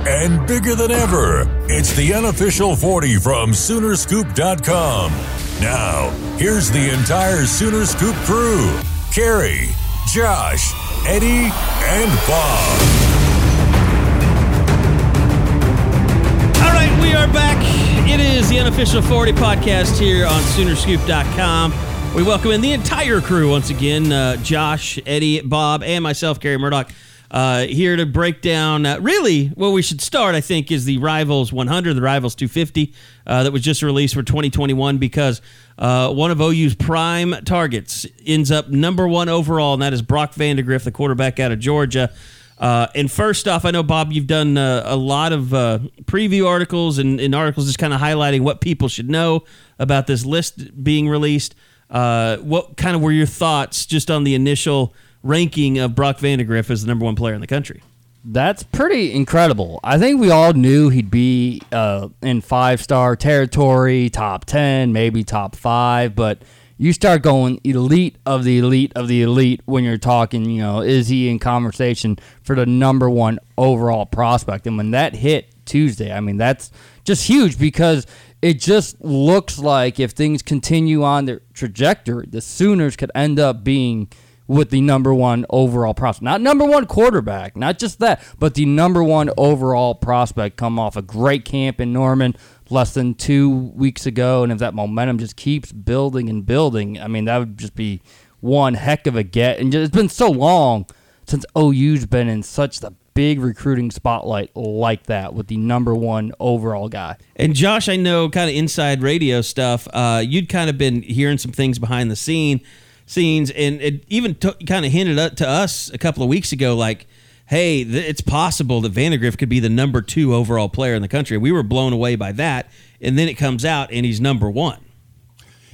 And bigger than ever. It's the unofficial 40 from Soonerscoop.com. Now, here's the entire Sooner Scoop crew Carey, Josh, Eddie, and Bob. All right, we are back. It is the unofficial 40 podcast here on Soonerscoop.com. We welcome in the entire crew once again uh, Josh, Eddie, Bob, and myself, Carey Murdock, uh, here to break down. Uh, really, what we should start, I think, is the Rivals 100, the Rivals 250 uh, that was just released for 2021 because uh, one of OU's prime targets ends up number one overall, and that is Brock Vandegrift, the quarterback out of Georgia. Uh, and first off, I know Bob, you've done uh, a lot of preview articles and, and articles just kind of highlighting what people should know about this list being released. What kind of were your thoughts just on the initial ranking of Brock Vandegrift as the number one player in the country? That's pretty incredible. I think we all knew he'd be uh, in five star territory, top 10, maybe top five, but you start going elite of the elite of the elite when you're talking, you know, is he in conversation for the number one overall prospect? And when that hit Tuesday, I mean, that's just huge because it just looks like if things continue on their trajectory, the Sooners could end up being with the number one overall prospect. Not number one quarterback, not just that, but the number one overall prospect come off a great camp in Norman less than two weeks ago. And if that momentum just keeps building and building, I mean, that would just be one heck of a get. And it's been so long since OU's been in such the big recruiting spotlight like that with the number one overall guy. And Josh, I know kind of inside radio stuff. Uh, you'd kind of been hearing some things behind the scene scenes, and it even t- kind of hinted up to us a couple of weeks ago, like, "Hey, th- it's possible that Vandegrift could be the number two overall player in the country." We were blown away by that, and then it comes out, and he's number one.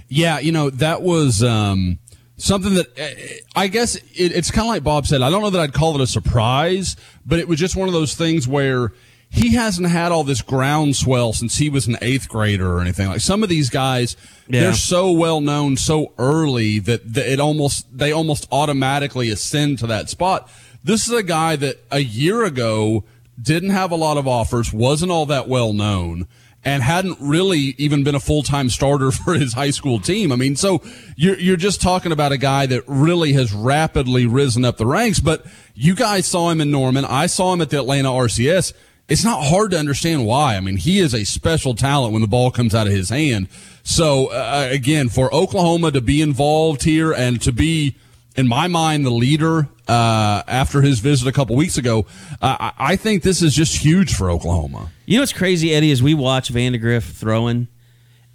Yeah, you know, that was um, something that uh, I guess it, it's kind of like Bob said. I don't know that I'd call it a surprise, but it was just one of those things where he hasn't had all this groundswell since he was an eighth grader or anything. Like some of these guys, Yeah. they're so well known so early that, that it almost they almost automatically ascend to that spot. This is a guy that a year ago didn't have a lot of offers, wasn't all that well known, and hadn't really even been a full time starter for his high school team. I mean, so you're you're just talking about a guy that really has rapidly risen up the ranks. But you guys saw him in Norman. I saw him at the Atlanta RCS. It's not hard to understand why. I mean, he is a special talent when the ball comes out of his hand. So uh, again, for Oklahoma to be involved here and to be, in my mind, the leader uh, after his visit a couple weeks ago, uh, I I think this is just huge for Oklahoma. You know what's crazy, Eddie, is we watch Vandegrift throwing,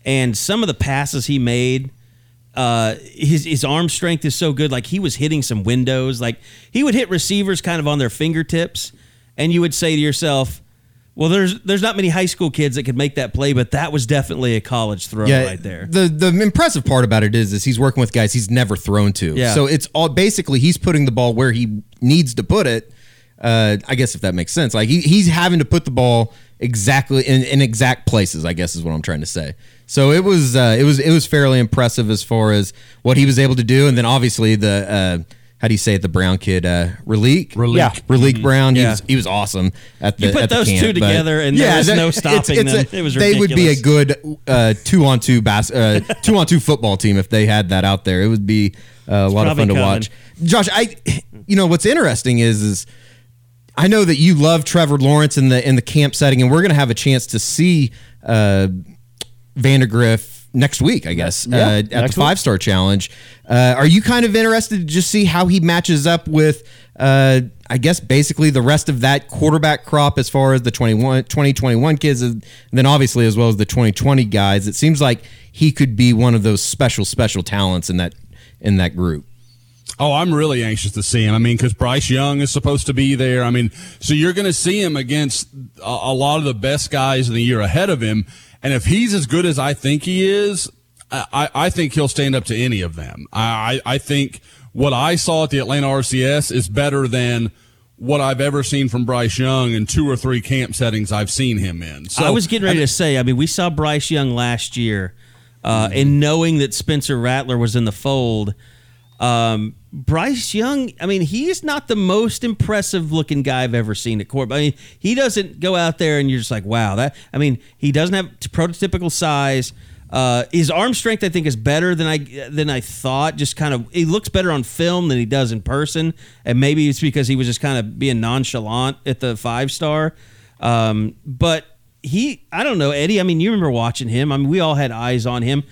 and some of the passes he made, uh, his his arm strength is so good. Like he was hitting some windows. Like he would hit receivers kind of on their fingertips, and you would say to yourself, "Well, there's there's not many high school kids that could make that play, but that was definitely a college throw right there." The the impressive part about it is is he's working with guys he's never thrown to. Yeah. So it's all basically he's putting the ball where he needs to put it. Uh, I guess if that makes sense. Like he, he's having to put the ball exactly in, in exact places. I guess is what I'm trying to say. So it was uh, it was it was fairly impressive as far as what he was able to do, and then obviously the. Uh, how do you say it? The Brown kid, uh, Raleek, Raleek. Yeah. Raleek Brown. He Yeah. was he was awesome at the. End. You put those camp, two together and there was no stopping it's them. a- It was They would be a good uh, two on two bas- uh, two on two football team if they had that out there. It would be uh, a lot of fun to watch. Josh, I, you know what's interesting is is I know that you love Trevor Lawrence in the in the camp setting, and we're going to have a chance to see uh, Vandegrift next week, I guess, Yeah, uh, at the five star challenge. Uh, are you kind of interested to just see how he matches up with? Uh, I guess basically the rest of that quarterback crop as far as the 21, 2021 kids, and then obviously as well as the 2020 guys, it seems like he could be one of those special, special talents in that in that group. Oh, I'm really anxious to see him. I mean, because Bryce Young is supposed to be there. I mean, so you're going to see him against a, a lot of the best guys in the year ahead of him. And if he's as good as I think he is, I, I think he'll stand up to any of them. I, I think what I saw at the Atlanta RCS is better than what I've ever seen from Bryce Young in two or three camp settings I've seen him in. So I was getting ready to say, I mean, we saw Bryce Young last year, uh, and knowing that Spencer Rattler was in the fold, um, Bryce Young, I mean, he's not the most impressive looking guy I've ever seen at court. I mean, he doesn't go out there and you're just like, wow, that. I mean, he doesn't have prototypical size. Uh, his arm strength, I think, is better than I than I thought. Just kind of, he looks better on film than he does in person, and maybe it's because he was just kind of being nonchalant at the five star. Um, but he, I don't know, Eddie. I mean, you remember watching him. I mean, we all had eyes on him.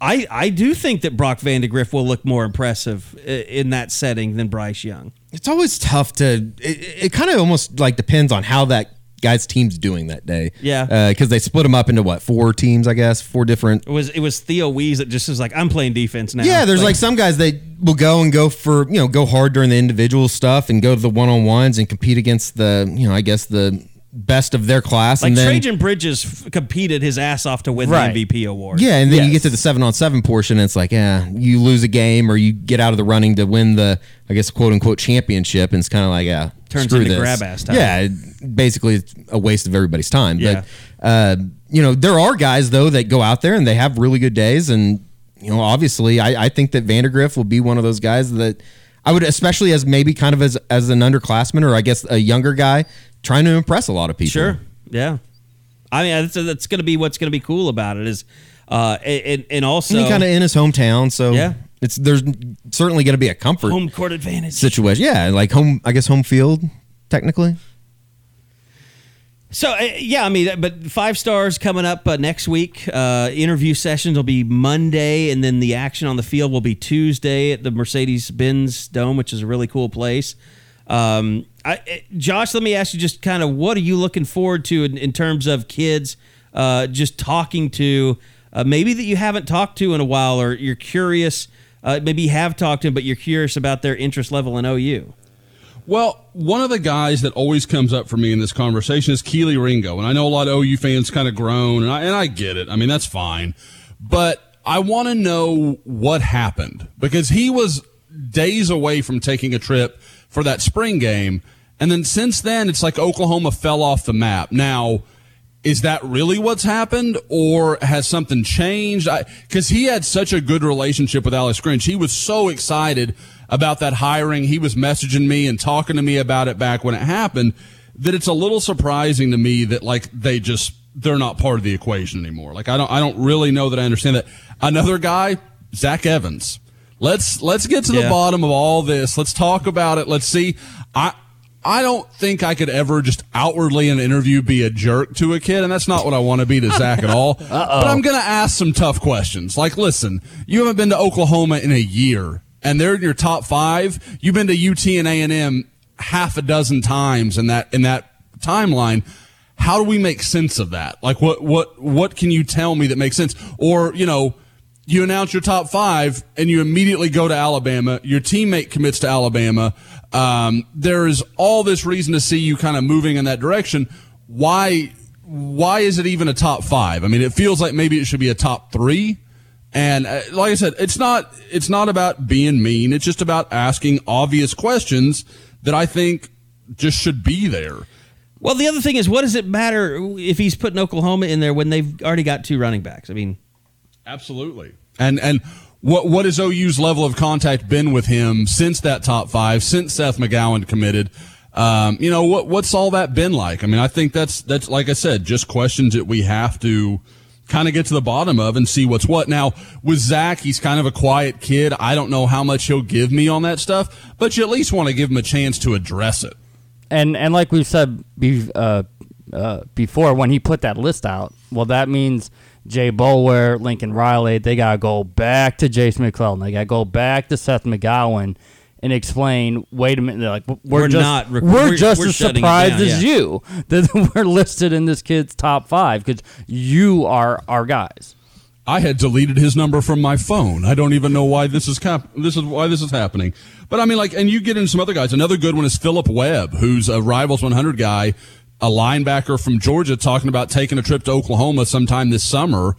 I, I do think that Brock Vandegrift will look more impressive in that setting than Bryce Young. It's always tough to. It, it kind of almost like depends on how that guy's team's doing that day. Yeah, because uh, they split them up into what four teams, I guess, four different. It was it was Theo Wease that just was like, I'm playing defense now. Yeah, there's like, like some guys that will go and go for you know go hard during the individual stuff and go to the one on ones and compete against the you know I guess the best of their class. Like and then, Trajan Bridges f- competed his ass off to win Right. the MVP award. Yeah, and then you Yes. get to the seven on seven portion, and it's like, yeah, you lose a game or you get out of the running to win the, I guess, quote unquote championship, and it's kind of like, yeah, Turns screw into this. grab ass time. Yeah, it- basically, it's a waste of everybody's time. Yeah. But uh, you know, there are guys though that go out there and they have really good days, and you know, obviously, I, I think that Vandegrift will be one of those guys that I would, especially as maybe kind of as as an underclassman or I guess a younger guy, trying to impress a lot of people. Sure. Yeah. I mean, that's, that's going to be what's going to be cool about it is, uh, and, and also and kind of in his hometown, so Yeah. it's there's certainly going to be a comfort home court advantage. situation. Yeah, like home, I guess home field technically. So uh, yeah, I mean, but five stars coming up uh, next week. Uh, interview sessions will be Monday, and then the action on the field will be Tuesday at the Mercedes Benz Dome, which is a really cool place. Um, I, uh, Josh, let me ask you just kind of what are you looking forward to in, in terms of kids uh, just talking to uh, maybe that you haven't talked to in a while, or you're curious. Uh, maybe you have talked to them, but you're curious about their interest level in OU. Well, one of the guys that always comes up for me in this conversation is Kelee Ringo. And I know a lot of OU fans kind of groan, and I, and I get it. I mean, that's fine. But I want to know what happened because he was days away from taking a trip for that spring game. And then since then, it's like Oklahoma fell off the map. Now, is that really what's happened or has something changed? Because he had such a good relationship with Alex Grinch. He was so excited about that hiring. He was messaging me and talking to me about it back when it happened that it's a little surprising to me that like they just, they're not part of the equation anymore. Like I don't, I don't really know that I understand that. Another guy, Zach Evans. Let's, let's get to the Yeah. bottom of all this. Let's talk about it. Let's see. I, I don't think I could ever just outwardly in an interview be a jerk to a kid, and that's not what I want to be to Zach at all. But I'm going to ask some tough questions. Like, listen, you haven't been to Oklahoma in a year, and they're in your top five. You've been to UT and A and M half a dozen times in that in that timeline. How do we make sense of that? Like, what what what can you tell me that makes sense? Or you know you announce your top five and you immediately go to Alabama. Your teammate commits to Alabama. Um, there is all this reason to see you kind of moving in that direction. Why? Why is it even a top five? I mean, it feels like maybe it should be a top three. And uh, like I said, it's not it's not about being mean. It's just about asking obvious questions that I think just should be there. Well, the other thing is, what does it matter if he's putting Oklahoma in there when they've already got two running backs? I mean, Absolutely. And and what what has OU's level of contact been with him since that top five, since Seth McGowan committed? Um, you know what what's all that been like? I mean, I think that's that's like I said, just questions that we have to kind of get to the bottom of and see what's what. Now with Zach, he's kind of a quiet kid. I don't know how much he'll give me on that stuff, but you at least want to give him a chance to address it. and and like we've said uh, uh, before, when he put that list out, well, that means Jay Boulware, Lincoln Riley, they gotta go back to Jase McClellan, they gotta go back to Seth McGowan, and explain. Wait a minute, they're like we're, We're just not rec- we're, we're- just we're as surprised as yeah. you that we're listed in this kid's top five because you are our guys. I had deleted his number from my phone. I don't even know why this is cap- this is why this is happening. But I mean, like, and you get into some other guys. Another good one is Philip Webb, who's a Rivals 100 guy, a linebacker from Georgia, talking about taking a trip to Oklahoma sometime this summer.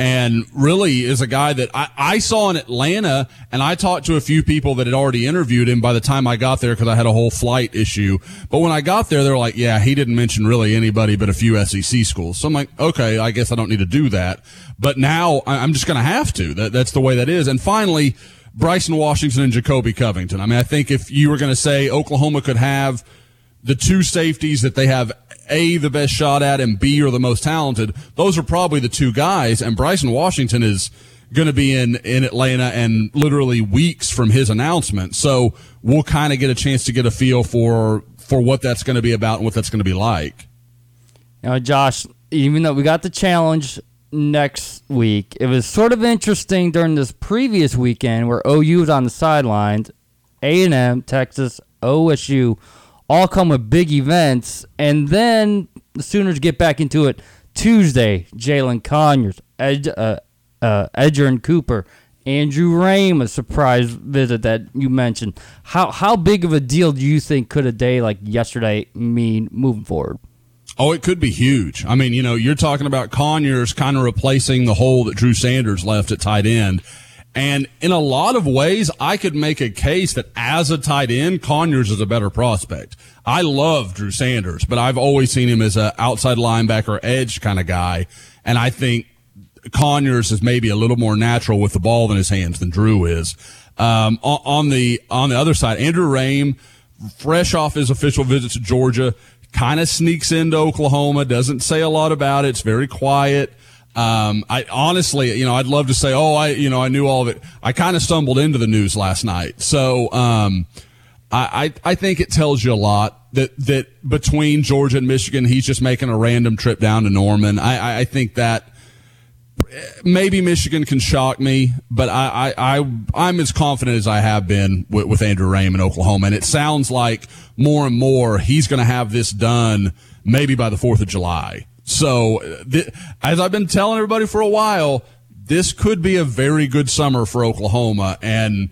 And really is a guy that I, I saw in Atlanta, and I talked to a few people that had already interviewed him by the time I got there because I had a whole flight issue. But when I got there, they were like, yeah, he didn't mention really anybody but a few SEC schools. So I'm like, okay, I guess I don't need to do that. But now I'm just going to have to. That, that's the way that is. And finally, Bryson Washington and Jacoby Covington. I mean, I think if you were going to say Oklahoma could have the two safeties that they have A, the best shot at, and B, are the most talented, those are probably the two guys. And Bryson Washington is going to be in, in Atlanta and literally weeks from his announcement. So we'll kind of get a chance to get a feel for, for what that's going to be about and what that's going to be like. Know, Josh, even though we got the challenge next week, it was sort of interesting during this previous weekend where OU was on the sidelines, A&M, Texas, OSU, all come with big events, and then the Sooners get back into it Tuesday. Jalin Conyers, Ed, uh, uh, Cooper, Andrew Raym, a surprise visit that you mentioned. How how big of a deal do you think could a day like yesterday mean moving forward? Oh, it could be huge. I mean, you know, you're talking about Conyers kind of replacing the hole that Drew Sanders left at tight end. And in a lot of ways, I could make a case that as a tight end, Conyers is a better prospect. I love Drew Sanders, but I've always seen him as an outside linebacker edge kind of guy. And I think Conyers is maybe a little more natural with the ball in his hands than Drew is. Um, on, on the on the other side, Andrew Raym, fresh off his official visit to Georgia, kind of sneaks into Oklahoma. Doesn't say a lot about it. It's very quiet. Um, I honestly, you know, I'd love to say, oh, I, you know, I knew all of it. I kind of stumbled into the news last night, so um, I, I, I think it tells you a lot that that between Georgia and Michigan, he's just making a random trip down to Norman. I, I, think that maybe Michigan can shock me, but I, I, I I'm as confident as I have been with, with Andrew Raym in Oklahoma, and it sounds like more and more he's going to have this done maybe by the Fourth of July. So, th- as I've been telling everybody for a while, this could be a very good summer for Oklahoma, and.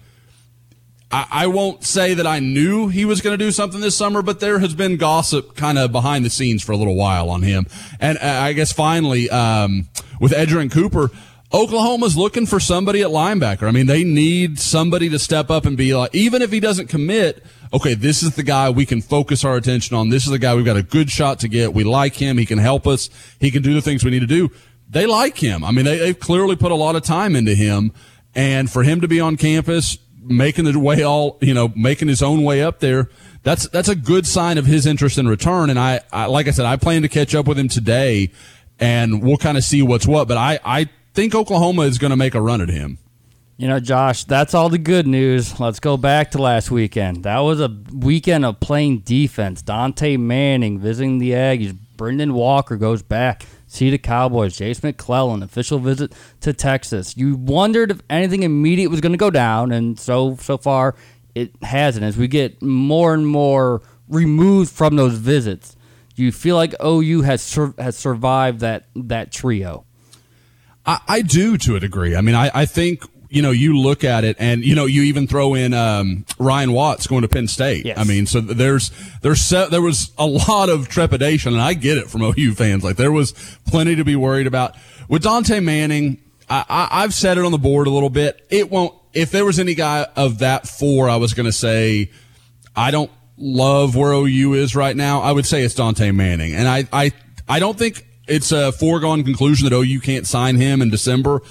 I, I won't say that I knew he was going to do something this summer, but there has been gossip kind of behind the scenes for a little while on him. And uh, I guess finally, um, with Edgerrin Cooper, Oklahoma's looking for somebody at linebacker. I mean, they need somebody to step up and be like, even if he doesn't commit, okay, this is the guy we can focus our attention on. This is the guy we've got a good shot to get. We like him. He can help us. He can do the things we need to do. They like him. I mean, they, they've clearly put a lot of time into him. And for him to be on campus, making the way all, you know, making his own way up there, that's, that's a good sign of his interest in return. And I, I like I said, I plan to catch up with him today and we'll kind of see what's what. But I, I think Oklahoma is going to make a run at him. You know, Josh, that's all the good news. Let's go back to last weekend. That was a weekend of playing defense. Dante Manning visiting the Aggies. Brendan Walker goes back. See the Cowboys. Jase McClellan, official visit to Texas. You wondered if anything immediate was going to go down, and so so far it hasn't. As we get more and more removed from those visits, you feel like OU has sur- has survived that that trio? I, I do to a degree. I mean, I, I think you know you look at it, and you know you even throw in um, Ryan Watts going to Penn State. Yes. I mean, so there's there's there was a lot of trepidation, and I get it from OU fans. Like there was plenty to be worried about with Dante Manning. I, I, I've said it on the board a little bit. It won't. If there was any guy of that four, I was going to say I don't love where OU is right now. I would say it's Dante Manning, and I I I don't think it's a foregone conclusion that OU can't sign him in December.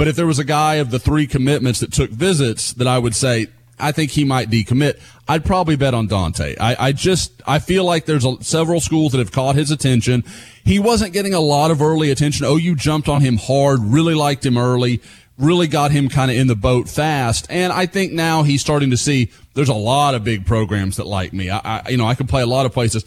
But if there was a guy of the three commitments that took visits that I would say, I think he might decommit, I'd probably bet on Dante. I, I just, I feel like there's a, several schools that have caught his attention. He wasn't getting a lot of early attention. Oh, OU jumped on him hard, really liked him early, really got him kind of in the boat fast. And I think now he's starting to see there's a lot of big programs that like me. I, I you know, I can play a lot of places.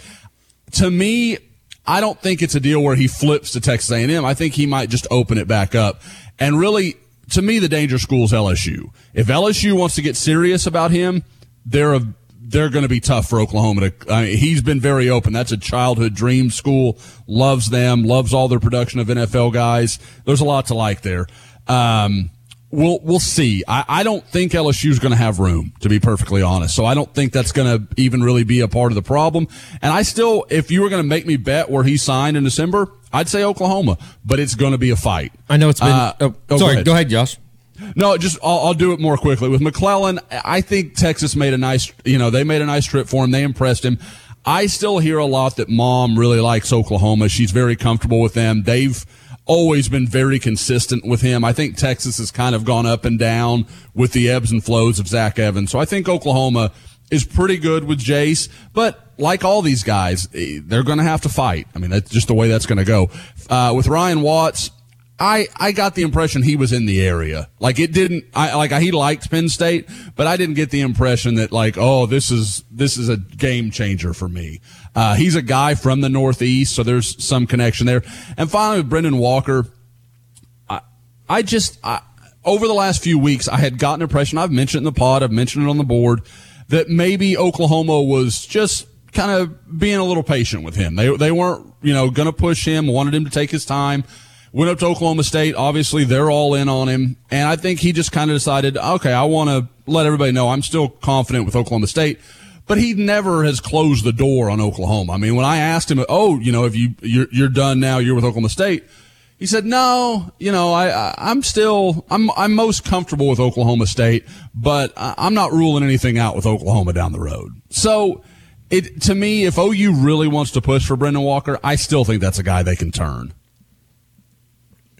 To me, I don't think it's a deal where he flips to Texas A&M. I think he might just open it back up. And really, to me, the danger school is LSU. If LSU wants to get serious about him, they're a they're going to be tough for Oklahoma to. I mean, he's been very open. That's a childhood dream school. Loves them. Loves all their production of NFL guys. There's a lot to like there. Um, we'll we'll see. I, I don't think LSU is going to have room to be perfectly honest. So I don't think that's going to even really be a part of the problem. And I still, if you were going to make me bet where he signed in December, I'd say Oklahoma. But it's going to be a fight. I know it's been. Uh, oh, oh, sorry, go ahead, Josh. No, just I'll, I'll do it more quickly with McClellan. I think Texas made a nice, you know, they made a nice trip for him. They impressed him. I still hear a lot that mom really likes Oklahoma. She's very comfortable with them. They've always been very consistent with him. I think Texas has kind of gone up and down with the ebbs and flows of Zach Evans. So I think Oklahoma is pretty good with Jase, but like all these guys, eh, they're going to have to fight. I mean, that's just the way that's going to go. Uh, with Ryan Watts, I, I got the impression he was in the area. Like it didn't, I, like he liked Penn State, but I didn't get the impression that like, oh, this is, this is a game changer for me. Uh, he's a guy from the Northeast, so there's some connection there. And finally with Brendan Walker, I, I just, I, over the last few weeks, I had gotten impression, I've mentioned in the pod, I've mentioned it on the board, that maybe Oklahoma was just kind of being a little patient with him. They, they weren't, you know, going to push him, wanted him to take his time went up to Oklahoma State. Obviously, they're all in on him. And I think he just kind of decided, okay, I want to let everybody know I'm still confident with Oklahoma State. But he never has closed the door on Oklahoma. I mean, when I asked him, oh, you know, if you, you're, you're done now, you're with Oklahoma State. He said, no, you know, I, I, I'm still, I'm, I'm most comfortable with Oklahoma State, but I, I'm not ruling anything out with Oklahoma down the road. So, it, to me, if OU really wants to push for Brendan Walker, I still think that's a guy they can turn.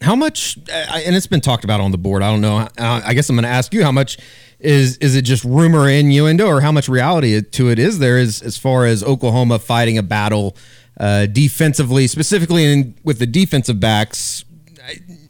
How much, and it's been talked about on the board. I don't know. I guess I'm going to ask you how much is is it just rumor innuendo, or how much reality to it is there? As as far as Oklahoma fighting a battle uh, defensively, specifically in, with the defensive backs.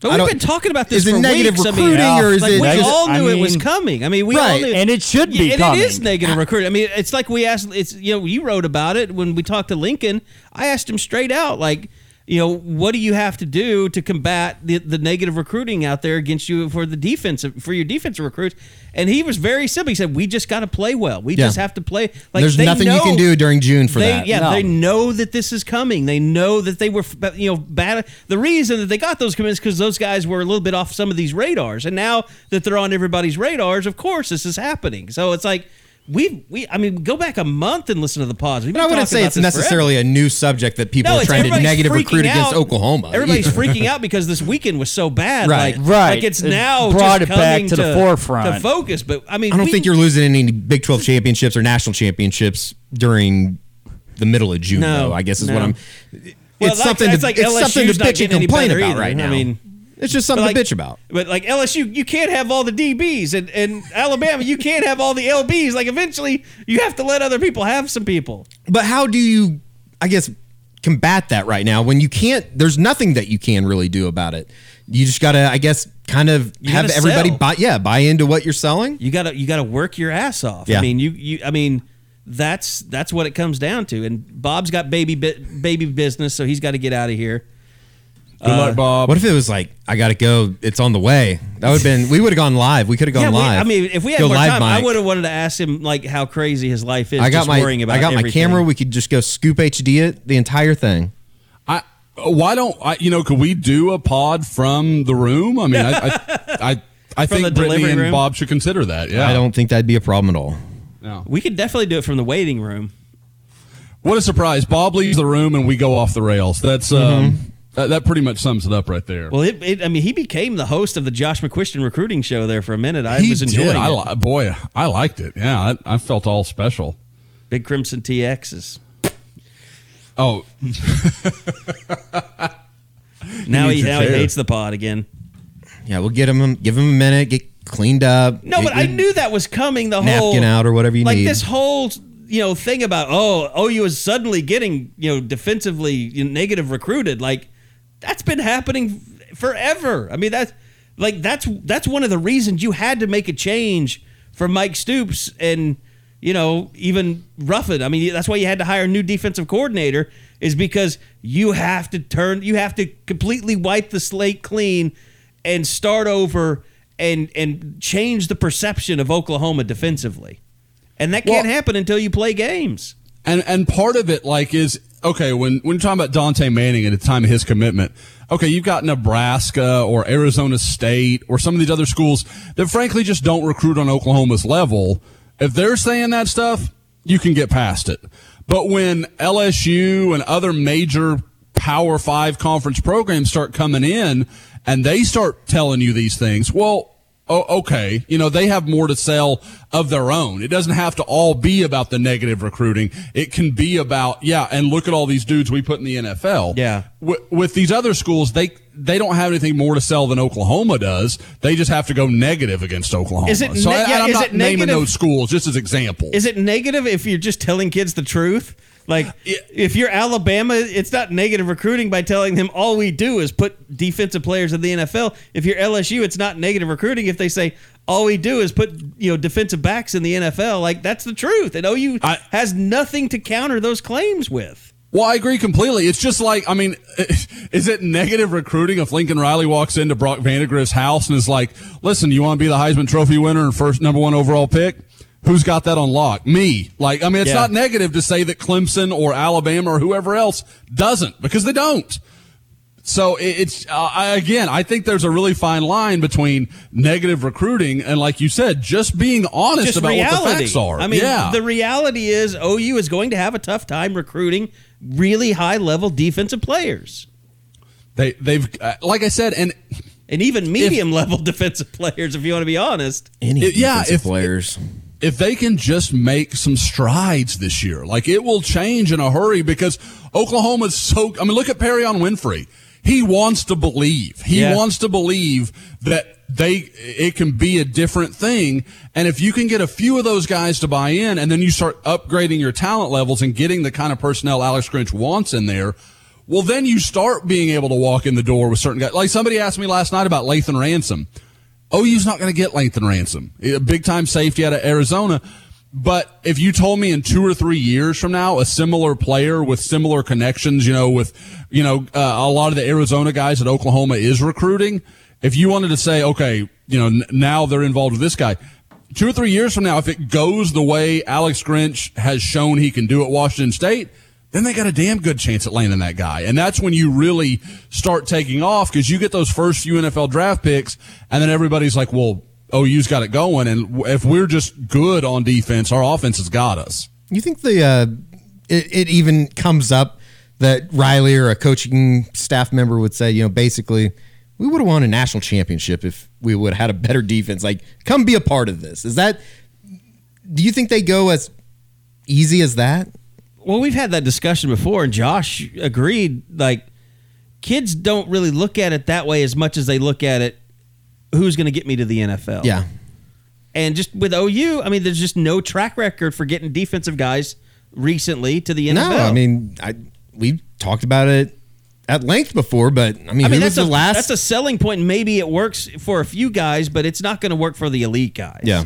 But we've been talking about this is for it negative weeks. recruiting, I mean, or is like it we just, all knew I it was coming. I mean, we all knew, and it should be Yeah, and coming. it is negative recruiting. I mean, it's like we asked. It's you know, you wrote about it when we talked to Lincoln. I asked him straight out, like, you know, what do you have to do to combat the, the negative recruiting out there against you for the defensive for your defensive recruits? And he was very simple. He said, "We just got to play well. We Yeah. just have to play." Like There's they nothing you can do during June for they, that. Yeah, No. they know that this is coming. They know that they were, you know, bad. The reason that they got those commits because those guys were a little bit off some of these radars, and now that they're on everybody's radars, of course, this is happening. So it's like we, we, I mean, go back a month and listen to the pods. But I wouldn't say it's this forever. necessarily a new subject that people No, are trying to negative freaking recruit against. Oklahoma. Everybody's freaking out because this weekend was so bad. Right. like, Right. Like it's It now brought just it back coming to the forefront. to focus. But I mean, I don't we- think you're losing any Big 12 championships or national championships during the middle of June, No, though, I guess is no. what I'm. Well, it's that's- something that's to, like it's LSU's something to bitch and complain about either. right I now. mean, it's just something But to bitch about. But like LSU, you can't have all the DBs, and, and Alabama, you can't have all the LBs. Like eventually, you have to let other people have some people. But how do you, I guess, combat that right now when you can't? There's nothing that you can really do about it. You just gotta, I guess, kind of You have everybody sell. buy, yeah, buy into what you're selling. You gotta you gotta work your ass off. Yeah. I mean, you you I mean. That's that's what it comes down to, and Bob's got baby baby business, so he's got to get out of here. Good luck, Bob. What if it was like, I gotta go, it's on the way? That would have been, we would have gone live. We could have gone Yeah, we, live. I mean, if we had Go more live time, I would have wanted to ask him like how crazy his life is. I got just my, worrying about I got my camera. We could just go scoop HD it, the entire thing. I why don't I? You know, could we do a pod from the room? I mean, I I I, I From think the Brittany and room? Bob should consider that. Yeah, I don't think that'd be a problem at all. No. We could definitely do it from the waiting room. What a surprise! Bob leaves the room and we go off the rails. That's um, that, that pretty much sums it up right there. Well, it, it, I mean, he became the host of the Josh McCuistion recruiting show there for a minute. I he was enjoying did. it. I li- boy, I liked it. Yeah, I, I felt all special. Big Crimson TXs. Oh, Now he, needs a now he hates the pod again. Yeah, we'll get him, give him a minute, get cleaned up. No, get but I knew that was coming. The napkin whole out or whatever you like need. this whole you know thing about oh, oh OU is suddenly getting you know defensively you know, negative recruited. Like that's been happening forever. I mean that's like that's that's one of the reasons you had to make a change for Mike Stoops and you know even Ruffin. I mean that's why you had to hire a new defensive coordinator is because you have to turn you have to completely wipe the slate clean and start over and and change the perception of Oklahoma defensively. and that can't Well- happen until you play games. And and part of it like is okay when when you're talking about Dante Manning at the time of his commitment. Okay, you've got Nebraska or Arizona State or some of these other schools that frankly just don't recruit on Oklahoma's level. If they're saying that stuff, you can get past it. But when LSU and other major Power 5 conference programs start coming in and they start telling you these things, well, oh, okay, you know, they have more to sell of their own. It doesn't have to all be about the negative recruiting. It can be about, yeah, and look at all these dudes we put in the NFL. Yeah. With, with these other schools, they, they don't have anything more to sell than Oklahoma does. They just have to go negative against Oklahoma. Is it so I, yeah, I'm is not it naming negative? those schools just as examples. Is it negative if you're just telling kids the truth? Like if you're Alabama, it's not negative recruiting by telling them all we do is put defensive players in the NFL. If you're LSU, it's not negative recruiting if they say all we do is put you know defensive backs in the NFL. Like that's the truth, and OU I- has nothing to counter those claims with. Well, I agree completely. It's just like, I mean, is it negative recruiting if Lincoln Riley walks into Brock Vandegrift's house and is like, listen, you want to be the Heisman Trophy winner and first number one overall pick? Who's got that on lock? Me. Like, I mean, it's Yeah. not negative to say that Clemson or Alabama or whoever else doesn't because they don't. So it's uh, I, again, I think there's a really fine line between negative recruiting and, like you said, just being honest Just about reality. what the facts are. I mean, yeah. the reality is OU is going to have a tough time recruiting really high level defensive players. they they've uh, like I said, and And even medium level defensive players, if you want to be honest. Any It- yeah, defensive if- players. If they can just make some strides this year, like it will change in a hurry because Oklahoma's so. I mean, look at Perrion Winfrey. He wants to believe. He Yeah. wants to believe that they it can be a different thing. And if you can get a few of those guys to buy in, and then you start upgrading your talent levels and getting the kind of personnel Alex Grinch wants in there. Well, then you start being able to walk in the door with certain guys. Like somebody asked me last night about Lathan Ransom. OU's not going to get Lathan Ransom, a big time safety out of Arizona. But if you told me in two or three years from now, a similar player with similar connections, you know, with, you know, uh, a lot of the Arizona guys that Oklahoma is recruiting, if you wanted to say, okay, you know, n- now they're involved with this guy, two or three years from now, if it goes the way Alex Grinch has shown he can do at Washington State, then they got a damn good chance at landing that guy. And that's when you really start taking off because you get those first few NFL draft picks and then everybody's like, well, OU's got it going. And if we're just good on defense, our offense has got us. You think the uh, it, it even comes up that Riley or a coaching staff member would say, you know, basically, we would have won a national championship if we would have had a better defense. Like, come be a part of this. Is that? Do you think they go as easy as that? Well, we've had that discussion before, and Josh agreed. Like, kids don't really look at it that way as much as they look at it. Who's going to get me to the NFL? Yeah. And just with OU, I mean, there's just no track record for getting defensive guys recently to the NFL. No, I mean, I we talked about it at length before, but I mean, I mean that's a the last? that's a selling point. Maybe it works for a few guys, but it's not going to work for the elite guys. yeah.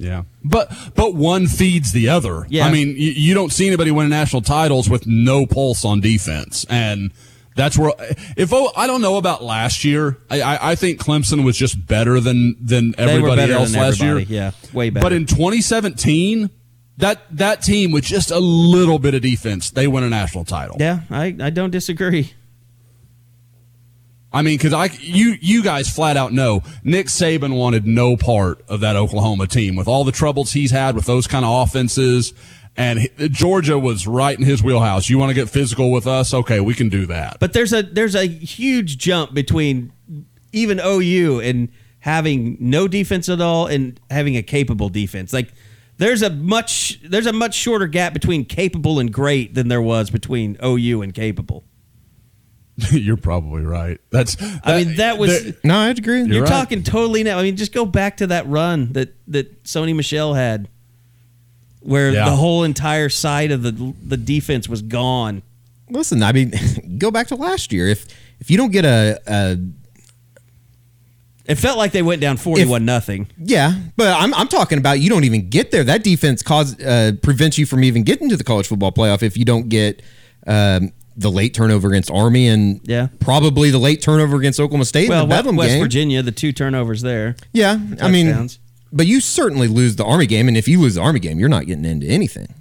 Yeah. But, but one feeds the other. Yeah. I mean, you, you don't see anybody winning national titles with no pulse on defense. And that's where, if, oh, I don't know about last year. I, I, I think Clemson was just better than, than everybody better else than last everybody. year. Yeah, way better. But in 2017, that, that team with just a little bit of defense, they win a national title. Yeah, I, I don't disagree. I mean, because I you you guys flat out know Nick Saban wanted no part of that Oklahoma team with all the troubles he's had with those kind of offenses, and he- Georgia was right in his wheelhouse. You want to get physical with us? Okay, we can do that. But there's a there's a huge jump between even OU and having no defense at all and having a capable defense. Like there's a much there's a much shorter gap between capable and great than there was between OU and capable. You're probably right. That's I mean that was there- No, I'd agree. you're right. talking totally now. I mean just go back to that run that that Sony Michel had where Yeah. the whole entire side of the the defense was gone. Listen, I mean, go back to last year. If if you don't get a, a It felt like they went down 41 nothing. yeah, but I'm I'm talking about you don't even get there. That defense cause uh, prevents you from even getting to the college football playoff if you don't get um, the late turnover against Army and Yeah. probably the late turnover against Oklahoma State Well, in the Bedlam West game. Virginia, the two turnovers there. Yeah, I mean, but you certainly lose the Army game, and if you lose the Army game, you're not getting into anything.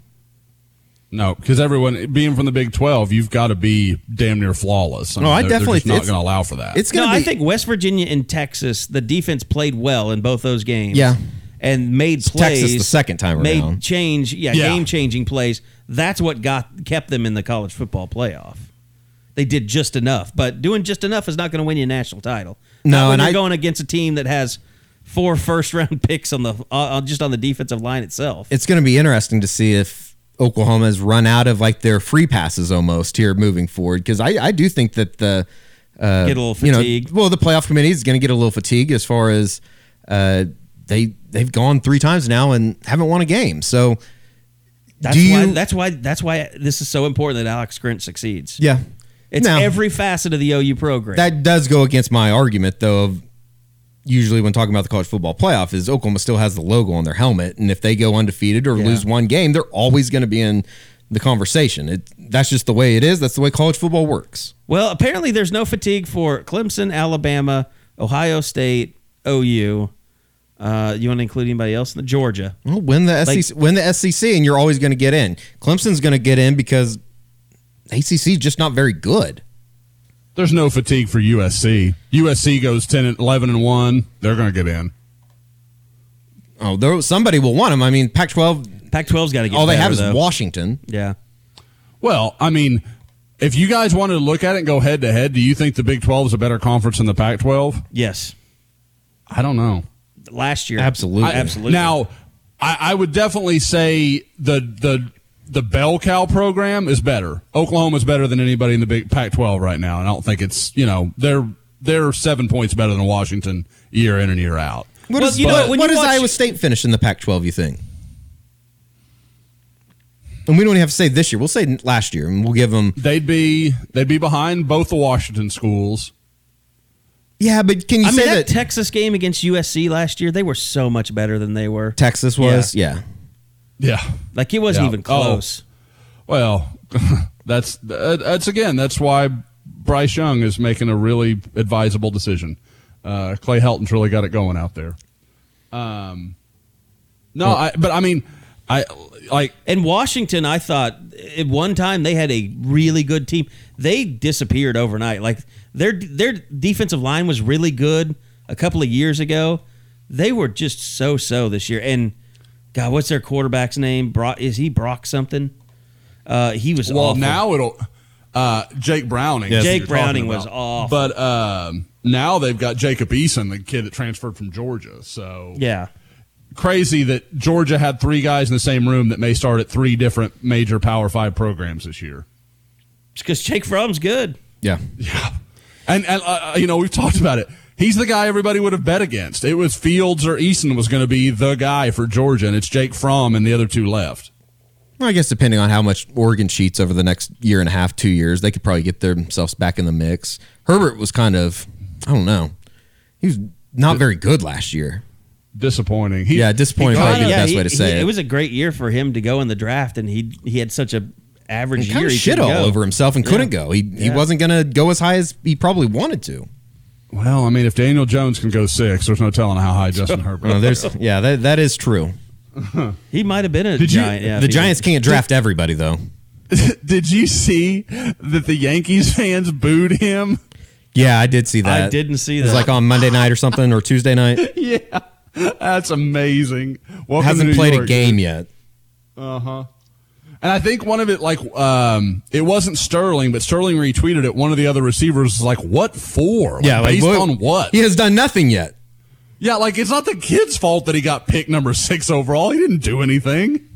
No, because everyone being from the Big Twelve, you've got to be damn near flawless. No, I oh, they're- they're definitely- just not going to allow for that. It's No, gonna I think West Virginia and Texas, the defense played well in both those games. Yeah. And made It's plays. Texas the second time Made around. change, yeah, Yeah. game changing plays. That's what got kept them in the college football playoff. They did just enough, but doing just enough is not going to win you a national title. No, Not when and you're I- going against a team that has four first round picks on the uh, just on the defensive line itself. it's going to be interesting to see if Oklahoma has run out of like their free passes almost here moving forward because I, I do think that the uh, Get a little you know, well, the playoff committee is going to get a little fatigued as far as uh, they they've gone three times now and haven't won a game. So That's why. That's why. That's why this is so important that Alex Grinch succeeds. yeah, It's Now, every facet of the OU program. that does go against my argument though of usually when talking about the college football playoff is Oklahoma still has the logo on their helmet and if they go undefeated or Yeah. lose one game they're always going to be in the conversation it, that's just the way it is that's the way college football works Well, apparently there's no fatigue for Clemson, Alabama, Ohio State, OU. Uh, you want to include anybody else? In the Georgia. well, win the Like- SEC win the SEC and you're always going to get in Clemson's going to get in because ACC is just not very good There's no fatigue for USC. USC goes 10 and 11 and 1. They're going to get in. oh there somebody will want them I mean Pac-12 Pac-12's got to get. all they better, have is though. Washington Yeah. Well, I mean, if you guys wanted to look at it and go head to head, do you think the Big 12 is a better conference than the Pac 12? Yes. I don't know. Last year. Absolutely. I- Absolutely. Now, I, I would definitely say the the the bell cow program is better. Oklahoma's better than anybody in the Big Pac-12 right now, and I don't think it's you know they're they're seven points better than Washington year in and year out. what Well, is, you know what, when what you does watch- Iowa State finish in the Pac-12 you think and we don't even have to say this year. We'll say last year, and we'll give them. They'd be they'd be behind both the Washington schools. Yeah, but can you I say mean, that, that, Texas game against USC last year, they were so much better than they were. Texas was? Yeah. Yeah. Like it wasn't Yeah. even Oh. close. Well, that's that's again that's why Bryce Young is making a really advisable decision. Uh, Clay Helton's really got it going out there. Um, no, I, but I mean, I like in Washington, I thought at one time they had a really good team. They disappeared overnight. Like their their defensive line was really good a couple of years ago. They were just so so this year. And God, what's their quarterback's name? Brock is he Brock something? Uh, he was well awful. now it'll uh, Jake Browning. Yes. Jake Browning was about. awful. but um, now they've got Jacob Eason, the kid that transferred from Georgia. So yeah. crazy that Georgia had three guys in the same room that may start at three different major Power Five programs this year. It's because Jake Fromm's good. Yeah. Yeah. And, and uh, you know, we've talked about it. He's the guy everybody would have bet against. It was Fields or Eason was going to be the guy for Georgia, and it's Jake Fromm and the other two left. Well, I guess depending on how much Oregon cheats over the next year and a half, two years, they could probably get themselves back in the mix. Herbert was kind of, I don't know, he was not very good last year. Disappointing. He, Yeah, disappointing he probably kinda- be the best he- way to say he- it. It was a great year for him to go in the draft, and he he had such a average He year. kind of he shit all go. over himself and couldn't go. He he wasn't going to go as high as he probably wanted to. Well, I mean, if Daniel Jones can go six, there's no telling how high Justin Herbert. Uh, there's yeah, that that is true. He might have been a Did you- giant. yeah, the Giants was- can't draft everybody though. Did you see that the Yankees fans booed him? Yeah, I did see that. I didn't see It was that. like on Monday night or something or Tuesday night. yeah, that's amazing. Welcome to Hasn't New played a York, game dude. yet. And I think one of it, like, um, it wasn't Sterling, but Sterling retweeted it. One of the other receivers was like, "What for? Like, Yeah, like, based what- on what? He has done nothing yet. Yeah, like it's not the kid's fault that he got picked number six overall. He didn't do anything.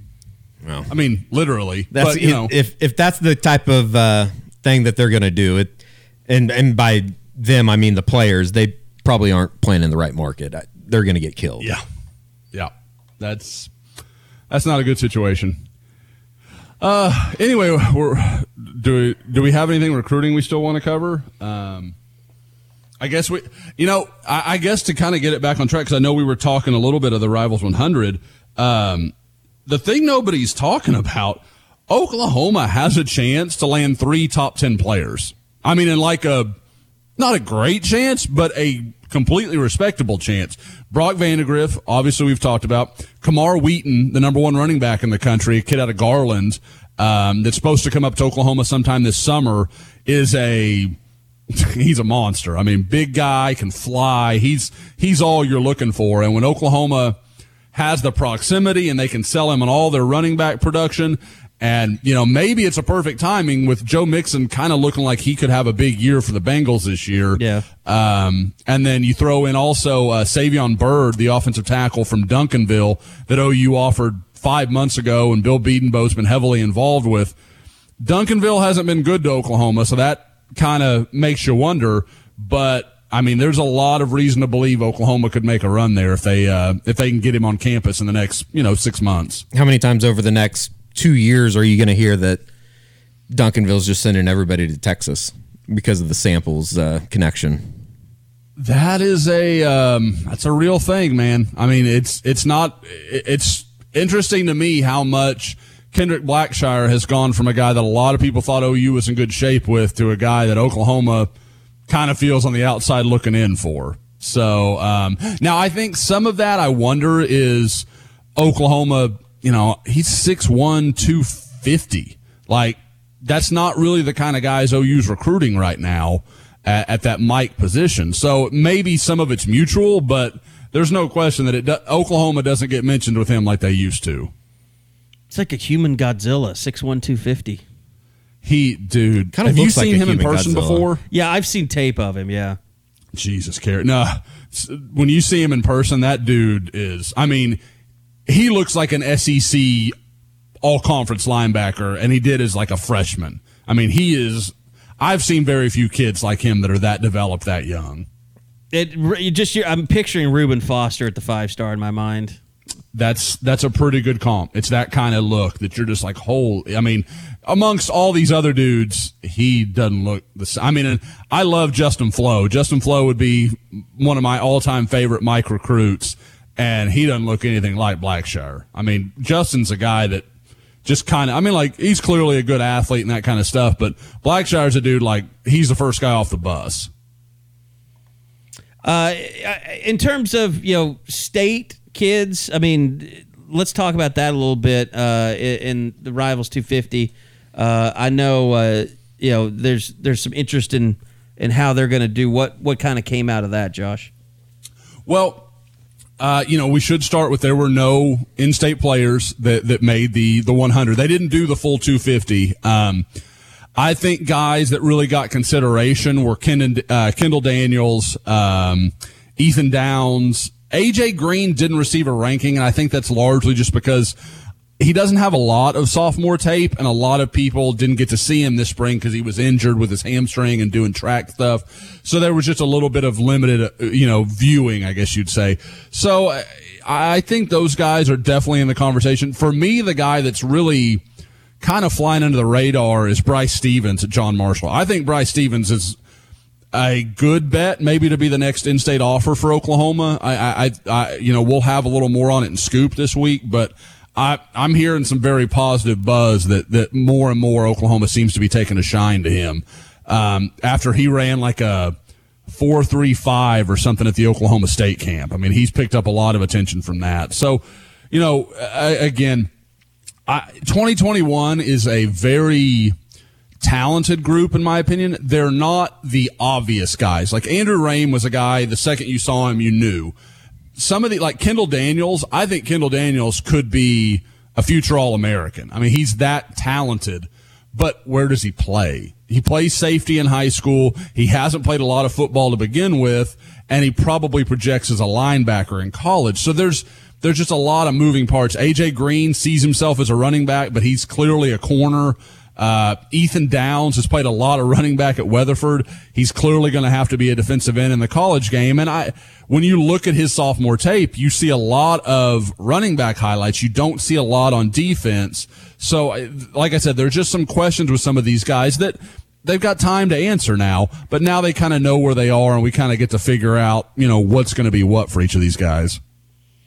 Well, I mean, literally. That's but you know, if if that's the type of uh, thing that they're going to do it, and and by them I mean the players, they probably aren't playing in the right market. They're going to get killed. yeah, yeah, that's that's not a good situation. Uh, anyway, we're do we, do we have anything recruiting we still want to cover? Um, I guess we, you know, I, I guess to kind of get it back on track because I know we were talking a little bit of the Rivals 100. Um, the thing nobody's talking about, Oklahoma has a chance to land three top ten players. I mean, in like a not a great chance, but a completely respectable chance. Brock Vandegrift, obviously we've talked about. Camar Wheaton, the number one running back in the country, a kid out of Garland, um, that's supposed to come up to Oklahoma sometime this summer, is a he's a monster. I mean, big guy can fly. He's he's all you're looking for. And when Oklahoma has the proximity and they can sell him on all their running back production, and, you know, maybe it's a perfect timing with Joe Mixon kind of looking like he could have a big year for the Bengals this year. Yeah. Um, and then you throw in also uh, Savion Byrd, the offensive tackle from Duncanville that OU offered five months ago and Bill Bedenbaugh's been heavily involved with. Duncanville hasn't been good to Oklahoma, so that kind of makes you wonder. But I mean, there's a lot of reason to believe Oklahoma could make a run there if they uh, if they can get him on campus in the next you know six months. How many times over the next two years are you going to hear that Duncanville's just sending everybody to Texas because of the samples uh, connection? That is a um, that's a real thing, man. I mean, it's it's not it's interesting to me how much Kendrick Blackshire has gone from a guy that a lot of people thought OU was in good shape with to a guy that Oklahoma kind of feels on the outside looking in for. So um, now I think some of that I wonder is Oklahoma. You know, he's 6'1", 250. Like that's not really the kind of guys OU's recruiting right now at, at that Mike position. So maybe some of it's mutual, but there's no question that it do, Oklahoma doesn't get mentioned with him like they used to. It's like a human Godzilla, six one two fifty. He, dude, Kind of have you looks like seen him in person Godzilla. before? Yeah, I've seen tape of him. Yeah, Jesus, Carey. No, when you see him in person, that dude is. I mean, he looks like an SEC all conference linebacker, and he did as like a freshman. I mean, he is. I've seen very few kids like him that are that developed that young. it you just I'm picturing Reuben Foster at the five star in my mind. That's that's a pretty good comp. It's that kind of look that you're just like, holy. I mean, amongst all these other dudes, he doesn't look the same. I mean, I love Justin Flowe. Justin Flowe would be one of my all time favorite Mike recruits, and he doesn't look anything like Blackshire. I mean, Justin's a guy that just kind of. I mean, like he's clearly a good athlete and that kind of stuff, but Blackshire's a dude like he's the first guy off the bus. Uh, in terms of you know state kids, I mean, let's talk about that a little bit. Uh, in, in the rivals 250, uh, I know uh, you know there's there's some interest in in how they're going to do. What what kind of came out of that, Josh? Well, uh, you know, we should start with there were no in-state players that, that made the the 100. They didn't do the full 250. Um, I think guys that really got consideration were Kendall, uh, Kendall Daniels, um, Ethan Downs, AJ Green didn't receive a ranking, and I think that's largely just because he doesn't have a lot of sophomore tape, and a lot of people didn't get to see him this spring because he was injured with his hamstring and doing track stuff. So there was just a little bit of limited, uh, you know, viewing, I guess you'd say. So uh, I think those guys are definitely in the conversation. For me, the guy that's really kind of flying under the radar is Bryce Stephens at John Marshall. I think Bryce Stephens is a good bet, maybe to be the next in-state offer for Oklahoma. I, I, I, you know, we'll have a little more on it in Scoop this week, but I, I'm hearing some very positive buzz that that more and more Oklahoma seems to be taking a shine to him. Um, after he ran like a four three five or something at the Oklahoma State camp. I mean, he's picked up a lot of attention from that. So, you know, a- again, I, 2021 is a very talented group, in my opinion. They're not the obvious guys. Like Andrew Raym was a guy, the second you saw him, you knew. Some of the, like Kendall Daniels, I think Kendall Daniels could be a future All American. I mean, he's that talented, but where does he play? He plays safety in high school. He hasn't played a lot of football to begin with, and he probably projects as a linebacker in college. So there's, there's just a lot of moving parts. AJ Green sees himself as a running back, but he's clearly a corner. Uh, Ethan Downs has played a lot of running back at Weatherford. He's clearly going to have to be a defensive end in the college game. And I, when you look at his sophomore tape, you see a lot of running back highlights. You don't see a lot on defense. So, like I said, there's just some questions with some of these guys that they've got time to answer now, but now they kind of know where they are and we kind of get to figure out, you know, what's going to be what for each of these guys.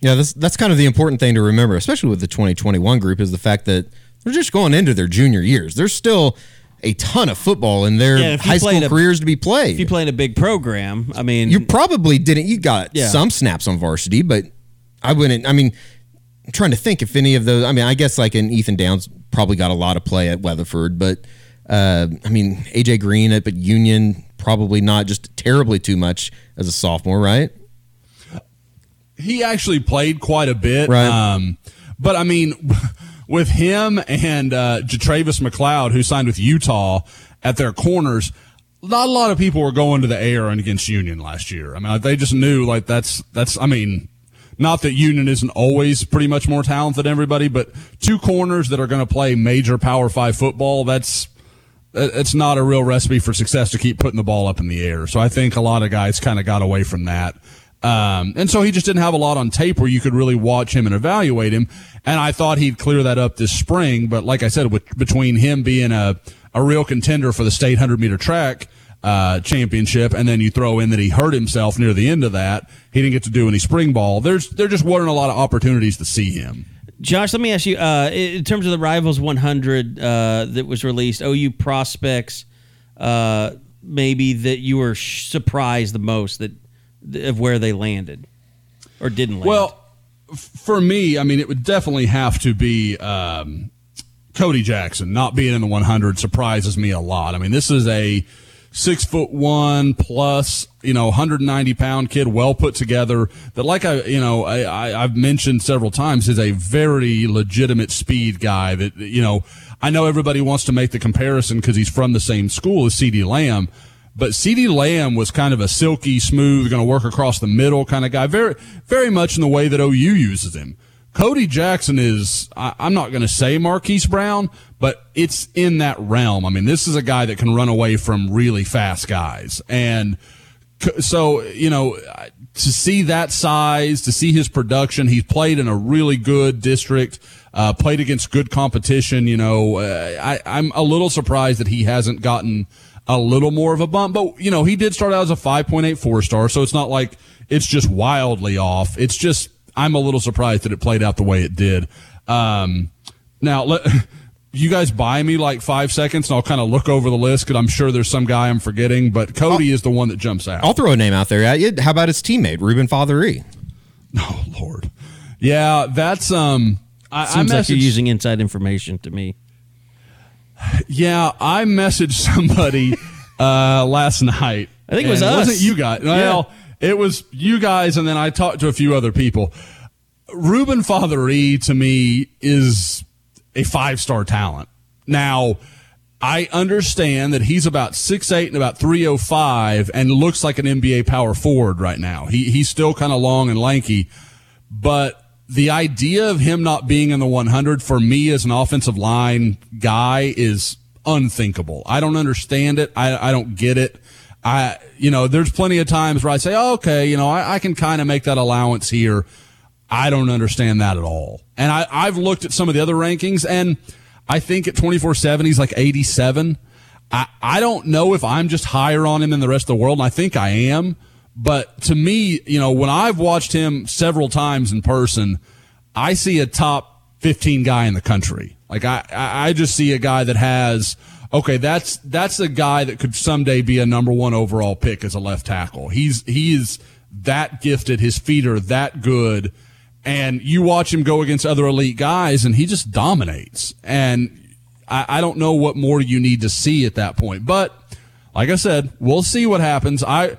Yeah, that's that's kind of the important thing to remember, especially with the 2021 group, is the fact that they're just going into their junior years. There's still a ton of football in their Yeah, high school a- careers to be played. If you play in a big program, I mean, You probably didn't. You got Yeah. some snaps on varsity, but I wouldn't. I mean, I'm trying to think if any of those. I mean, I guess like an Ethan Downs probably got a lot of play at Weatherford, but uh, I mean AJ Green at but Union probably not just terribly too much as a sophomore, right? he actually played quite a bit. Right. Um, but I mean, with him and uh, Travis McLeod, who signed with Utah at their corners, not a lot of people were going to the air and against Union last year. I mean, they just knew like that's that's. I mean, not that Union isn't always pretty much more talented than everybody, but two corners that are going to play major Power Five football. That's it's not a real recipe for success to keep putting the ball up in the air. So I think a lot of guys kind of got away from that. Um, and so he just didn't have a lot on tape where you could really watch him and evaluate him. And I thought he'd clear that up this spring. But like I said, with, between him being a, a real contender for the state 100 meter track, uh, championship, and then you throw in that he hurt himself near the end of that. He didn't get to do any spring ball. There's, there just weren't a lot of opportunities to see him. Josh, let me ask you, uh, in terms of the Rivals 100 uh, that was released, OU prospects, uh, maybe that you were surprised the most that of where they landed or didn't land. Well, for me, I mean, it would definitely have to be um, Cody Jackson. Not being in the 100 surprises me a lot. I mean, this is a six foot one plus, you know, 190 pound kid, well put together. That, like I, you know, I, I've mentioned several times, is a very legitimate speed guy. That you know, I know everybody wants to make the comparison because he's from the same school as CeeDee Lamb. But CeeDee Lamb was kind of a silky, smooth, going to work across the middle kind of guy, very, very much in the way that OU uses him. Cody Jackson is, I, I'm not going to say Marquise Brown, but it's in that realm. I mean, this is a guy that can run away from really fast guys. And so, you know, to see that size, to see his production, he's played in a really good district, uh, played against good competition. You know, uh, I, I'm a little surprised that he hasn't gotten a little more of a bump, but you know, he did start out as a 5.84 star. So it's not like it's just wildly off. It's just, I'm a little surprised that it played out the way it did. Um, now let, you guys buy me like five seconds and I'll kind of look over the list because I'm sure there's some guy I'm forgetting, but Cody is the one that jumps out. I'll throw a name out there at you. How about his teammate, Ruben Fatheree? Oh Lord. Yeah, that's, um, I, I Seems like you're using inside information to me. Yeah, I messaged somebody uh, last night. I think it was us. wasn't you guys. Well, it was you guys, and then I talked to a few other people. Ruben Fatheree to me is a five star talent. Now, I understand that he's about six eight and about 305 and looks like an NBA power forward right now. He, he's still kind of long and lanky, but the idea of him not being in the 100 for me as an offensive line guy is unthinkable. I don't understand it. I, I don't get it. I, you know, there's plenty of times where I say, oh, okay, you know, I, I can kind of make that allowance here. I don't understand that at all. And I, I've looked at some of the other rankings and I think at 24 7, he's like 87. I, I don't know if I'm just higher on him than the rest of the world. And I think I am. But to me, you know, when I've watched him several times in person, I see a top 15 guy in the country. Like I, I just see a guy that has, okay, that's, that's a guy that could someday be a number one overall pick as a left tackle. He's, he is that gifted. His feet are that good. And you watch him go against other elite guys and he just dominates. And I, I don't know what more you need to see at that point. But like I said, we'll see what happens. I,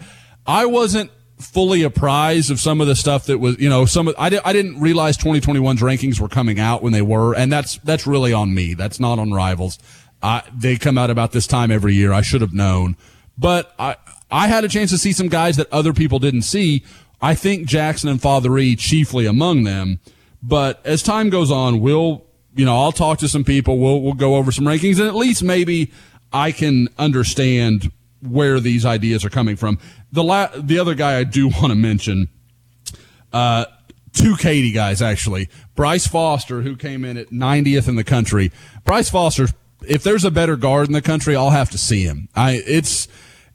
I wasn't fully apprised of some of the stuff that was, you know, some of, I, di- I didn't realize 2021's rankings were coming out when they were. And that's, that's really on me. That's not on rivals. I, they come out about this time every year. I should have known, but I, I had a chance to see some guys that other people didn't see. I think Jackson and Fatheree chiefly among them. But as time goes on, we'll, you know, I'll talk to some people. We'll, we'll go over some rankings and at least maybe I can understand where these ideas are coming from. The la- the other guy I do want to mention, uh, two Katy guys actually. Bryce Foster, who came in at 90th in the country. Bryce Foster, if there's a better guard in the country, I'll have to see him. I it's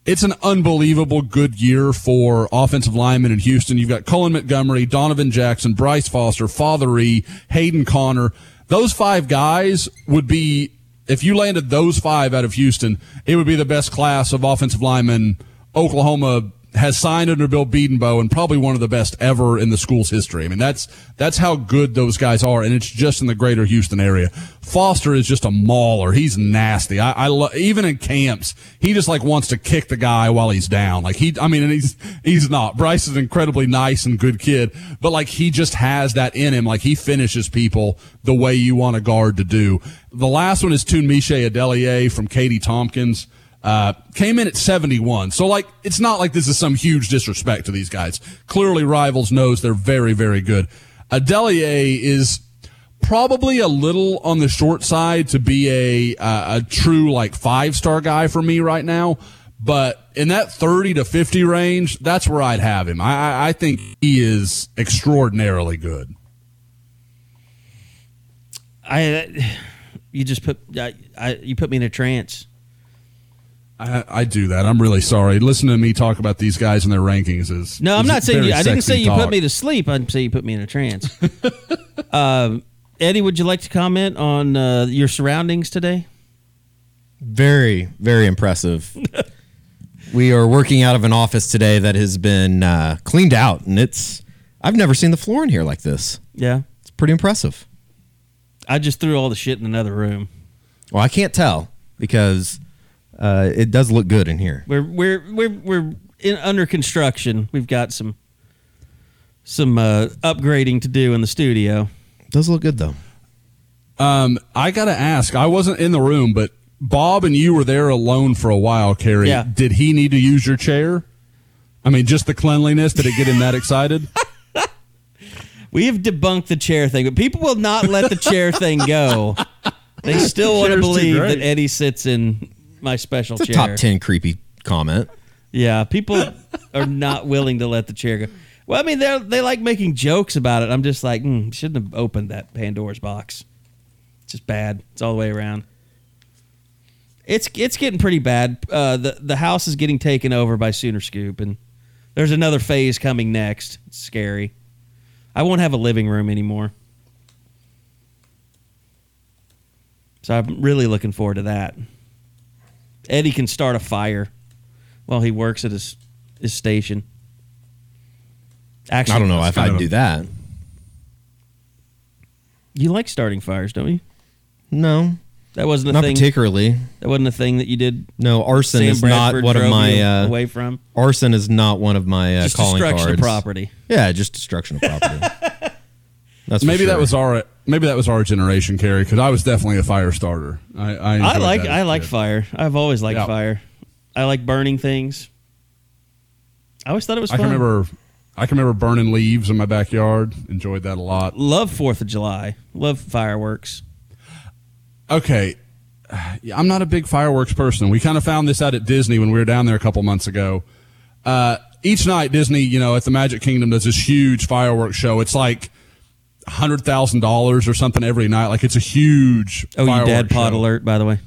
it's an unbelievable good year for offensive linemen in Houston. You've got Cullen Montgomery, Donovan Jackson, Bryce Foster, Fatheree, Hayden Conner. Those five guys would be if you landed those five out of Houston, it would be the best class of offensive linemen Oklahoma has signed under Bill Bedenbaugh and probably one of the best ever in the school's history. I mean, that's that's how good those guys are, and it's just in the greater Houston area. Foster is just a mauler. He's nasty. I, I even in camps, he just like wants to kick the guy while he's down. Like he, I mean, and he's he's not. Bryce is an incredibly nice and good kid, but like he just has that in him. Like he finishes people the way you want a guard to do. The last one is Tunmise Adeleye from Katy Tompkins. Uh, came in at 71. So like, it's not like this is some huge disrespect to these guys. Clearly rivals knows they're very, very good. Adeleye is probably a little on the short side to be a, uh, a true like five star guy for me right now. But in that 30 to 50 range, that's where I'd have him. I, I, think he is extraordinarily good. I, you just put, I, I, you put me in a trance. I, I do that. I'm really sorry. Listen to me talk about these guys and their rankings is No, I'm is not saying you. I didn't say you talk. put me to sleep. I'd say you put me in a trance. um, Eddie, would you like to comment on uh, your surroundings today? Very, very impressive. we are working out of an office today that has been uh, cleaned out, and it's. I've never seen the floor in here like this. Yeah, It's pretty impressive. I just threw all the shit in another room. Well, I can't tell because uh, it does look good in here. We're we're we're we're in under construction. We've got some some uh, upgrading to do in the studio. It does look good though. Um, I gotta ask. I wasn't in the room, but Bob and you were there alone for a while. Carey, Yeah. did he need to use your chair? I mean, just the cleanliness. Did it get him that excited? We have debunked the chair thing, but people will not let the chair thing go. They still want to believe that Eddie sits in my special It's a chair. top ten creepy comment. Yeah, people are not willing to let the chair go. Well, I mean, they they like making jokes about it. I'm just like, mm, shouldn't have opened that Pandora's box. It's just bad. It's all the way around. It's it's getting pretty bad. Uh, the the house is getting taken over by Sooner Scoop, and there's another phase coming next. It's scary. I won't have a living room anymore. So I'm really looking forward to that. Eddie can start a fire while he works at his his station. Actually, I don't know if I'd do that. You like starting fires, don't you? No, That wasn't a not thing. particularly. That wasn't a thing that you did. No, arson Sam is not one of my uh, away from arson is not one of my uh, just calling destruction cards. of property. Yeah, just destruction of property. That's for maybe that was our maybe that was our generation, Carey, because I was definitely a fire starter. I I, I like that as I a like kid. fire. I've always liked Yeah. fire. I like burning things. I always thought it was I fun. can remember I can remember burning leaves in my backyard. Enjoyed that a lot. Love Fourth of July. Love fireworks. Okay. Yeah, I'm not a big fireworks person. We kind of found this out at Disney when we were down there a couple months ago. Uh, each night, Disney, you know, at the Magic Kingdom does this huge fireworks show. It's like hundred thousand dollars or something every night. Like it's a huge. Oh, you dad pod show. alert, by the way.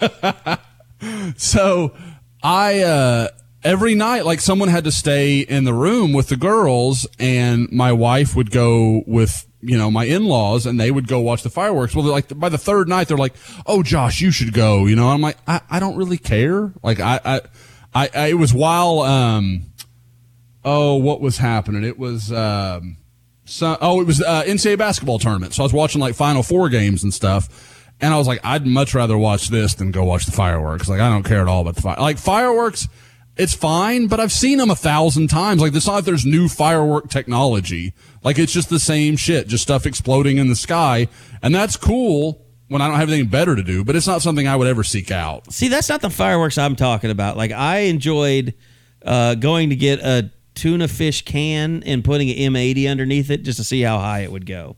So I uh every night like someone had to stay in the room with the girls and my wife would go with you know my in-laws and they would go watch the fireworks well they're like by the third night they're like oh josh you should go you know i'm like i, I don't really care like I, I i i it was while um oh what was happening it was um so, oh, it was uh, NCAA basketball tournament. So I was watching like Final Four games and stuff, and I was like, I'd much rather watch this than go watch the fireworks. Like I don't care at all about the fire. Like fireworks, it's fine, but I've seen them a thousand times. Like it's not like there's new firework technology. Like it's just the same shit, just stuff exploding in the sky, and that's cool when I don't have anything better to do. But it's not something I would ever seek out. See, that's not the fireworks I'm talking about. Like I enjoyed uh, going to get a tuna fish can and putting an M80 underneath it just to see how high it would go.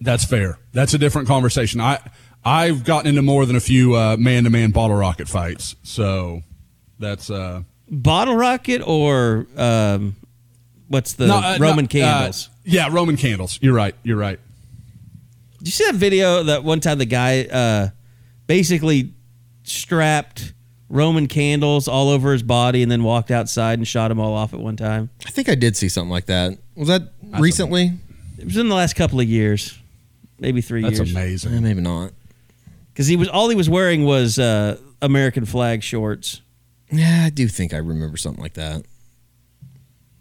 That's fair. That's a different conversation. I I've gotten into more than a few man to man bottle rocket fights, so that's uh Bottle rocket or um, what's the No, uh, Roman no, candles? uh, yeah, Roman candles. You're right. You're right. Did you see that video that one time the guy uh, basically strapped Roman candles all over his body and then walked outside and shot them all off at one time? I think I did see something like that. Was that recently? It was in the last couple of years, maybe three That's years. Eh, amazing. maybe not. because he was all he was wearing was uh, American flag shorts. Yeah, I do think I remember something like that.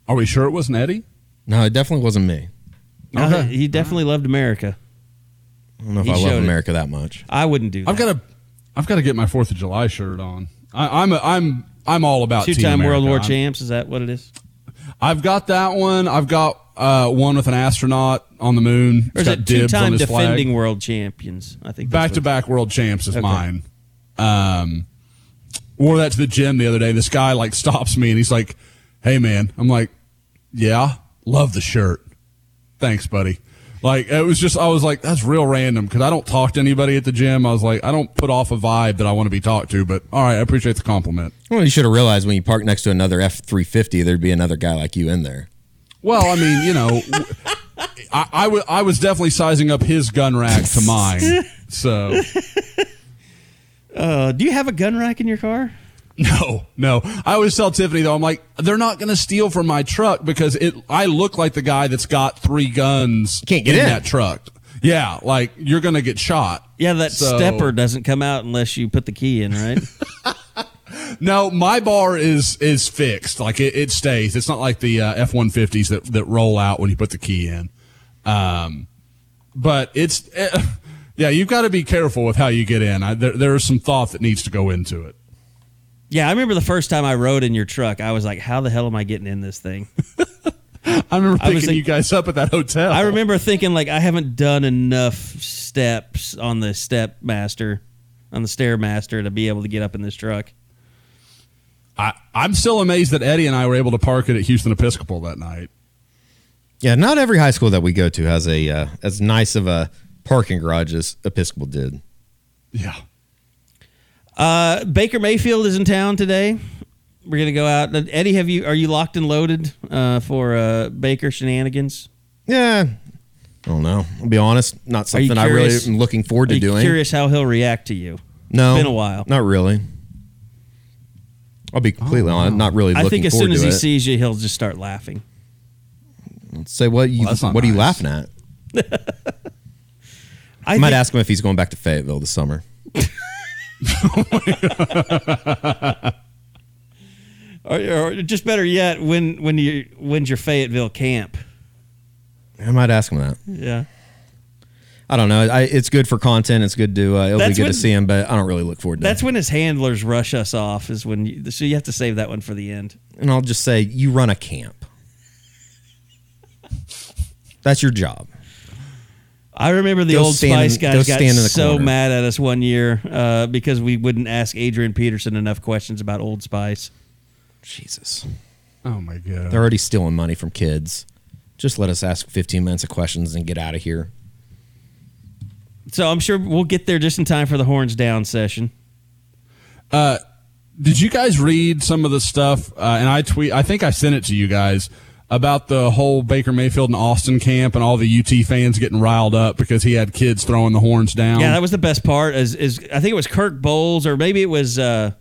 Are we sure it wasn't Eddie? No, it definitely wasn't me. Uh, Okay. he definitely loved America. I don't know if He I love showed it. America that much. I wouldn't do that. I've got to, I've got to get my Fourth of July shirt on. I, I'm, a, I'm, I'm all about two-time World. War champs. Is that what it is? I've got that one. I've got uh, one with an astronaut on the moon. Or is it two-time his flag. defending world champions? I think back-to-back world champs is Okay. mine. Um, wore that to the gym the other day. This guy like stops me and he's like, "Hey man," I'm like, "Yeah, love the shirt. Thanks, buddy." Like it was just, I was like, "That's real random" because I don't talk to anybody at the gym. I was like, I don't put off a vibe that I want to be talked to. But all right, I appreciate the compliment. Well, you should have realized when you parked next to another F three fifty, there'd be another guy like you in there. Well, I mean, you know, I, I, w- I was definitely sizing up his gun rack to mine. So Uh, do you have a gun rack in your car? No, no. I always tell Tiffany though, I'm like, they're not going to steal from my truck because it. I look like the guy that's got three guns. Can't get in. that truck. Yeah, like you're going to get shot. Yeah, that So- stepper doesn't come out unless you put the key in, right? No, my bar is is fixed. Like it, it stays. It's not like the uh, F one fifties that that roll out when you put the key in. Um, but it's eh, yeah, you've got to be careful with how you get in. I, there there is some thought that needs to go into it. Yeah, I remember the first time I rode in your truck. I was like, "How the hell am I getting in this thing?" I remember I was picking you guys up at that hotel. I remember thinking like, I haven't done enough steps on the step master, on the stairmaster to be able to get up in this truck. I, I'm still amazed that Eddie and I were able to park it at Houston Episcopal that night. Yeah, not every high school that we go to has a uh, as nice of a parking garage as Episcopal did. Yeah. Uh, Baker Mayfield is in town today. We're gonna go out. Eddie, have you are you locked and loaded uh, for uh, Baker shenanigans? Yeah, I don't know. I'll be honest, not something I really am looking forward Are to you doing. curious how he'll react to you? No, been a while. Not really. I'll be completely honest. Not really. I think as forward soon as he it. sees you, he'll just start laughing. say what you Well, that's not what are you laughing at? I I might think- ask him if he's going back to Fayetteville this summer. Or, or just better yet, when when you when's your Fayetteville camp? I might ask him that. Yeah. I don't know. I, it's good for content. It's good to. Uh, it'll That's be good when- to see him, but I don't really look forward to. That. That's it. when his handlers rush us off. Is when you, so you have to save that one for the end. And I'll just say, you run a camp. That's your job. I remember the Go old stand Spice guys got stand in the so corner. mad at us one year uh, because we wouldn't ask Adrian Peterson enough questions about Old Spice. Jesus, Oh my god. they're already stealing money from kids. Just let us ask 15 minutes of questions and get out of here. So I'm sure we'll get there just in time for the horns down session. Did you guys read some of the stuff? Uh, and I tweet. I think I sent it to you guys about the whole Baker Mayfield and Austin camp and all the UT fans getting riled up because he had kids throwing the horns down. Yeah, that was the best part. Is is I think it was Kirk Bohls or maybe it was uh,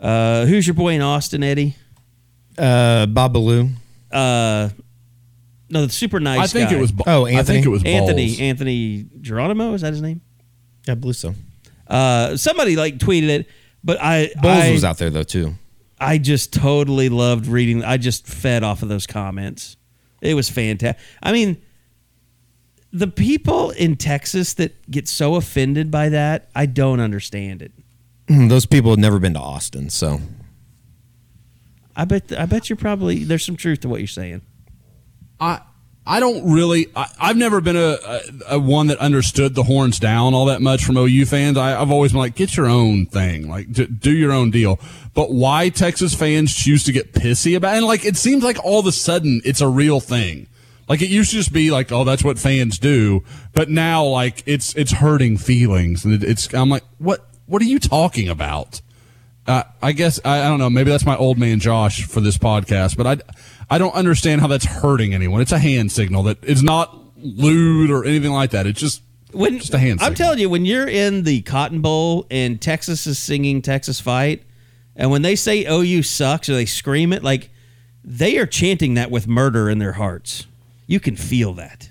uh, who's your boy in Austin, Eddie? Uh, Babalu. Uh, no, the super nice. I think guy. it was. Oh, Anthony. I Anthony? think it was Anthony. Bohls. Anthony Geronimo. Is that his name? Yeah, I believe so. Uh, somebody like tweeted it, but I Bohls I, was out there though too. I just totally loved reading. I just fed off of those comments. It was fantastic. I mean, the people in Texas that get so offended by that, I don't understand it. Mm, those people have never been to Austin, so I bet. I bet you're probably there's some truth to what you're saying. I I don't really. I, I've never been a, a, a one that understood the horns down all that much from OU fans. I, I've always been like, get your own thing, like d- do your own deal. But why Texas fans choose to get pissy about, and like it seems like all of a sudden it's a real thing. Like it used to just be like, oh, that's what fans do, but now like it's it's hurting feelings, and it, it's I'm like, what what are you talking about? Uh, I guess I, I don't know. Maybe that's my old man Josh for this podcast, but I I don't understand how that's hurting anyone. It's a hand signal that it's not lewd or anything like that. It's just When just a hand. I'm signal. telling you, when you're in the Cotton Bowl and Texas is singing Texas Fight, and when they say oh, OU sucks or they scream it, like they are chanting that with murder in their hearts. You can feel that.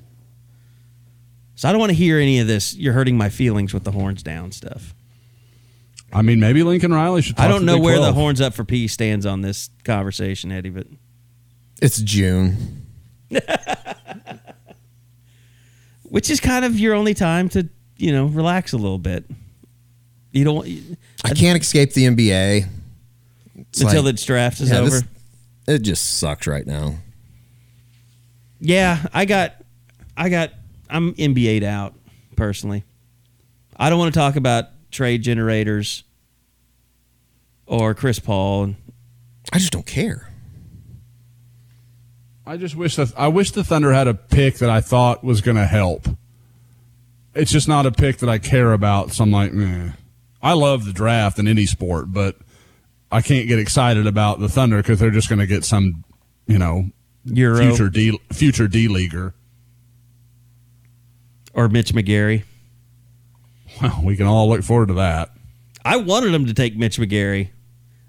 So I don't want to hear any of this. You're hurting my feelings with the horns down stuff. I mean, maybe Lincoln Riley should. Talk I don't know where the horns up for peace stands on this conversation, Eddie, but It's June. which is kind of your only time to you know relax a little bit. You don't I can't escape the NBA. It's until like- the draft is yeah, over. this- it just sucks right now. Yeah, I got, I got, I'm NBA'd out personally. I don't want to talk about trade generators or Chris Paul. I just don't care. I just wish that I wish the Thunder had a pick that I thought was going to help. It's just not a pick that I care about. So I'm like, meh. I love the draft in any sport, but I can't get excited about the Thunder because they're just going to get some, you know, Euro. future D future D leaguer. or Mitch McGary. Well, we can all look forward to that. I wanted him to take Mitch McGary.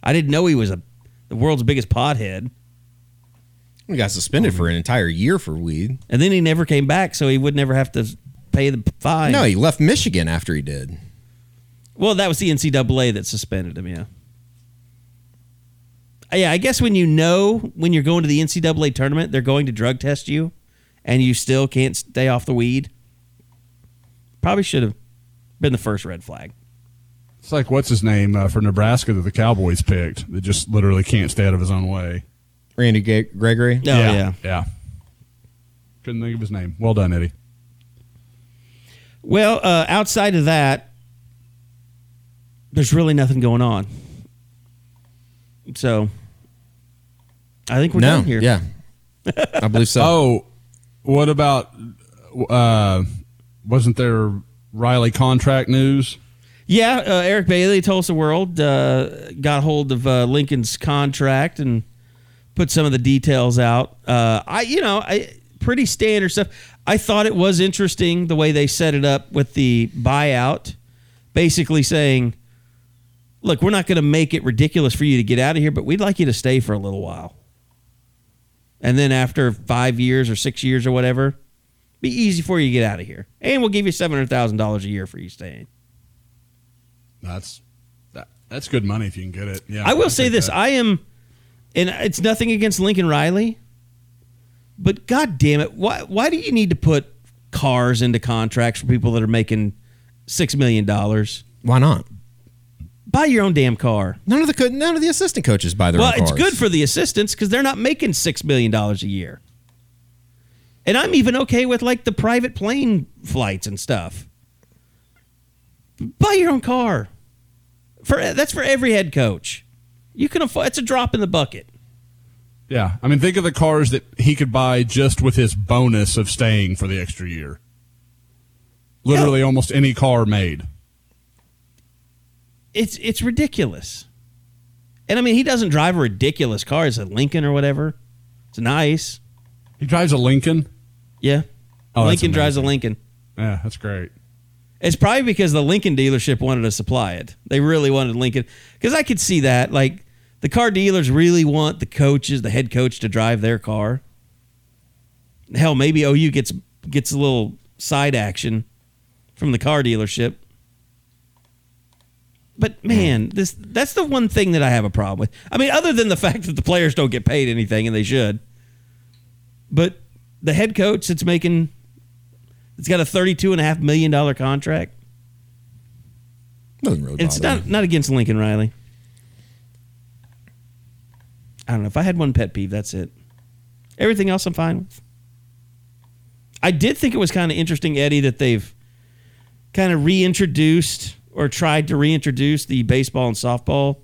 I didn't know he was a the world's biggest pothead, We got suspended for an entire year for weed. and then he never came back, so he would never have to pay the fine. No, he left Michigan after he did. Well, that was the NCAA that suspended him. Yeah. Uh, Yeah, I guess when you know when you're going to the NCAA tournament, they're going to drug test you, and you still can't stay off the weed. Probably should have been the first red flag. It's like what's his name uh, for Nebraska that the Cowboys picked that just literally can't stay out of his own way. Randy G- Gregory. Oh yeah. yeah. Couldn't think of his name. Well done, Eddie. Well, uh, outside of that, there's really nothing going on. So, I think we're no, done here. yeah, I believe so. Oh, what about? Uh, wasn't there Riley contract news? Yeah, uh, Eric Bailey told us the world uh, got hold of uh, Lincoln's contract and put some of the details out. Uh, I, you know, I pretty standard stuff. I thought it was interesting the way they set it up with the buyout, basically saying, "Look, we're not going to make it ridiculous for you to get out of here, but we'd like you to stay for a little while." And then after five years or six years or whatever, be easy for you to get out of here, and we'll give you seven hundred thousand dollars a year for you staying. That's that, that's good money if you can get it. Yeah, I will I'll say this: that. I am, and it's nothing against Lincoln Riley, but god damn it, why why do you need to put cars into contracts for people that are making six million dollars? Why not? Buy your own damn car. None of the co- none of the assistant coaches buy their well, own it's good for the assistants because they're not making six million dollars a year. And I'm even okay with like the private plane flights and stuff. Buy your own car. For that's for every head coach. You can afford. It's a drop in the bucket. Yeah, I mean, think of the cars that he could buy just with his bonus of staying for the extra year. Literally, almost any car made. It's it's ridiculous. And I mean, he doesn't drive a ridiculous car. It's a Lincoln or whatever. It's nice. He drives a Lincoln. Yeah. Oh, Lincoln drives a. Lincoln. Yeah, that's great. It's probably because the Lincoln dealership wanted to supply it. They really wanted Lincoln because I could see that. Like the car dealers really want the coaches, the head coach, to drive their car. Hell, maybe OU gets gets a little side action from the car dealership. But man, this that's the one thing that I have a problem with. I mean, other than the fact that the players don't get paid anything and they should. But the head coach that's making it's got a thirty-two and a half million dollar contract. Doesn't really It's not me. not against Lincoln Riley. I don't know. If I had one pet peeve, that's it. Everything else I'm fine with. I did think it was kind of interesting, Eddie, that they've kind of reintroduced or tried to reintroduce the baseball and softball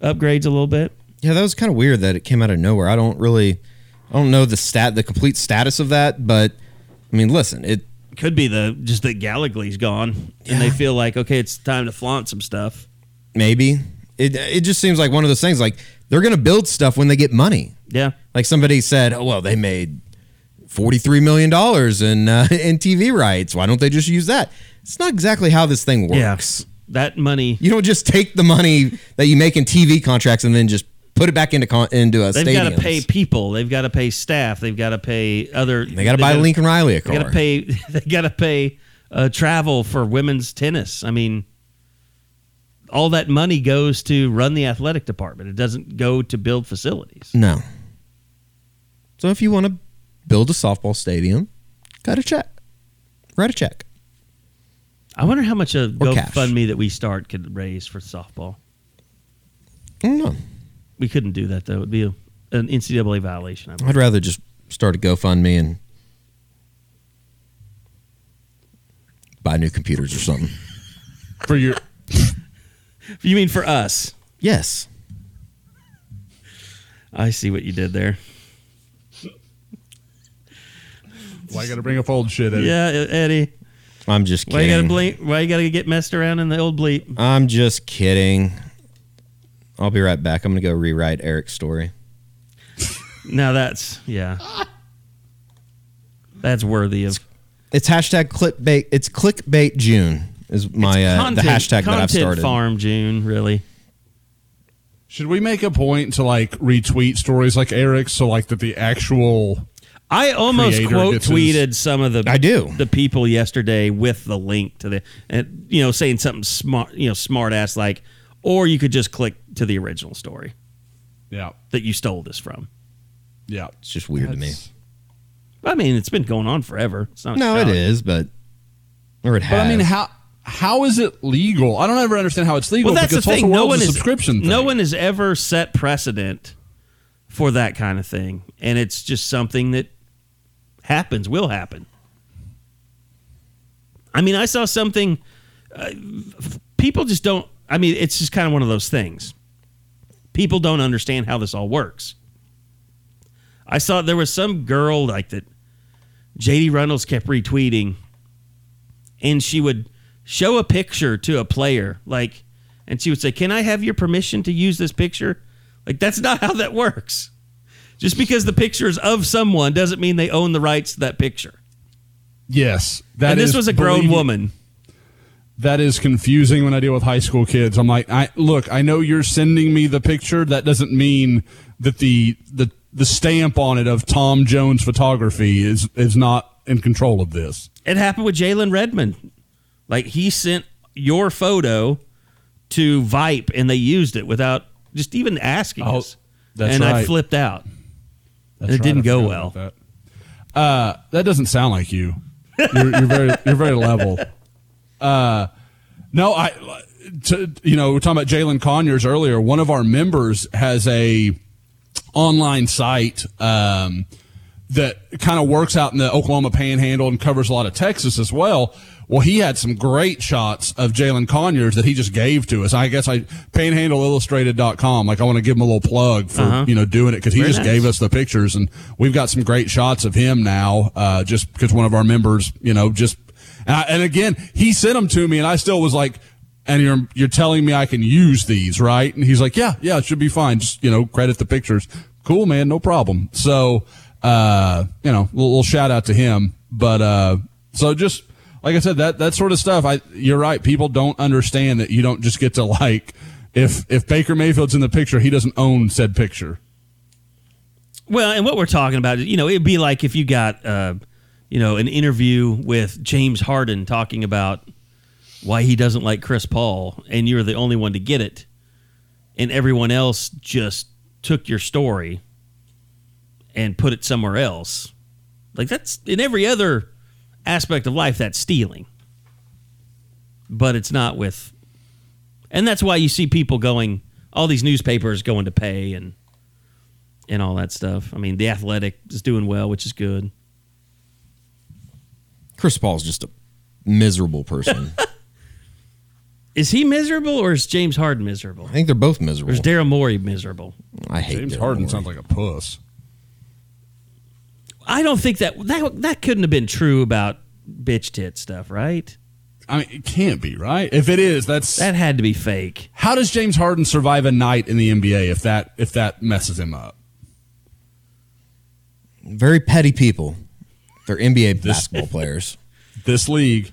upgrades a little bit. Yeah, that was kind of weird that it came out of nowhere. I don't really, I don't know the stat, the complete status of that, but I mean, listen, it Could be the just that Gallogly's gone, and they feel like okay, it's time to flaunt some stuff. maybe it it just seems like one of those things. Like they're gonna build stuff when they get money. Yeah, Like somebody said, oh well, they made forty three million dollars in uh, in TV rights. Why don't they just use that? It's not exactly how this thing works. Yeah. that money. You don't just take the money that you make in TV contracts and then just put it back into con- into a They've got to pay people. They've got to pay staff. They've got to pay other. They got to buy Lincoln Riley a car. They got to pay. They got to pay uh, travel for women's tennis. I mean, all that money goes to run the athletic department. It doesn't go to build facilities. No. So if you want to build a softball stadium, cut a check. Write a check. I wonder how much a GoFundMe that we start could raise for softball. I don't know. We couldn't do that though. It would be a, an NCAA violation. I. I'd rather just start a GoFundMe and buy new computers or something. For your You mean for us? Yes. I see what you did there. why you got to bring up old shit? Eddie? Yeah, Eddie. I'm just Why you kidding. gotta blink? Why you gotta get messed around in the old bleep? I'm just kidding. I'll be right back. I'm going to go rewrite Eric's story. Now that's yeah. That's worthy of It's hashtag clickbait. It's clickbait June is my uh, content, the hashtag that I've content started. Farm June, really. Should we make a point to like retweet stories like Eric's so like that the actual I almost quote gets his- tweeted some of the I do. the people yesterday with the link to the and you know saying something smart you know smart ass like or you could just click to the original story yeah that you stole this from. yeah It's just weird to me. I mean, it's been going on forever. It's not No, it shocking. is, but or it has. But I mean, how how is it legal? I don't ever understand how it's legal. Well, that's the thing. No one is subscription. No one has ever set precedent for that kind of thing, and it's just something that happens. Will happen. I mean, I saw something. Uh, people just don't. I mean, it's just kind of one of those things. People don't understand how this all works. I saw there was some girl like that. JD Reynolds kept retweeting, and she would show a picture to a player, like, and she would say, "Can I have your permission to use this picture?" Like, that's not how that works. Just because the picture is of someone doesn't mean they own the rights to that picture. Yes, that and this is- was a grown woman. That is confusing when I deal with high school kids. I'm like, I look, I know you're sending me the picture. That doesn't mean that the the the stamp on it of Tom Jones photography is is not in control of this. It happened with Jalen Redmond. Like he sent your photo to VYPE and they used it without just even asking Oh, us. that's and I flipped out. That's it right, didn't go well. That. Uh, that doesn't sound like you. You're, you're very you're very level. Uh, no, I to, you know we're talking about Jalin Conyers earlier. One of our members has a online site um, that kind of works out in the Oklahoma Panhandle and covers a lot of Texas as well. Well, he had some great shots of Jalin Conyers that he just gave to us. I guess I panhandleillustrated.com. Like I want to give him a little plug for, Uh-huh. you know, doing it because he Very just nice. gave us the pictures and we've got some great shots of him now. Uh, just because one of our members, you know, just, and, I, and again, he sent them to me and I still was like, and you're, you're telling me I can use these, right? And he's like, yeah, yeah, it should be fine. Just, you know, credit the pictures. Cool, man. No problem. So, uh, you know, little, little shout out to him. But, uh, so just, like I said, that, that sort of stuff, I, you're right. People don't understand that you don't just get to like, if, if Baker Mayfield's in the picture, he doesn't own said picture. Well, and what we're talking about, is, you know, it'd be like if you got, uh, you know, an interview with James Harden talking about why he doesn't like Chris Paul, and you're the only one to get it, and everyone else just took your story and put it somewhere else. Like that's in every other aspect of life, that's stealing. But it's not with, and that's why you see people going, all these newspapers going to pay and and all that stuff. I mean, the athletic is doing well, which is good. Chris Paul's just a miserable person. Is he miserable or is James Harden miserable? I think they're both Or miserable. is Daryl Morey miserable? I hate James Daryl Harden Morey. sounds like a puss. I don't think that that that couldn't have been true about bitch tit stuff, right? I mean, it can't be right. If it is, that's That had to be fake. how does James Harden survive a night in the NBA if that if that messes him up? very petty people. They're NBA basketball players. This league,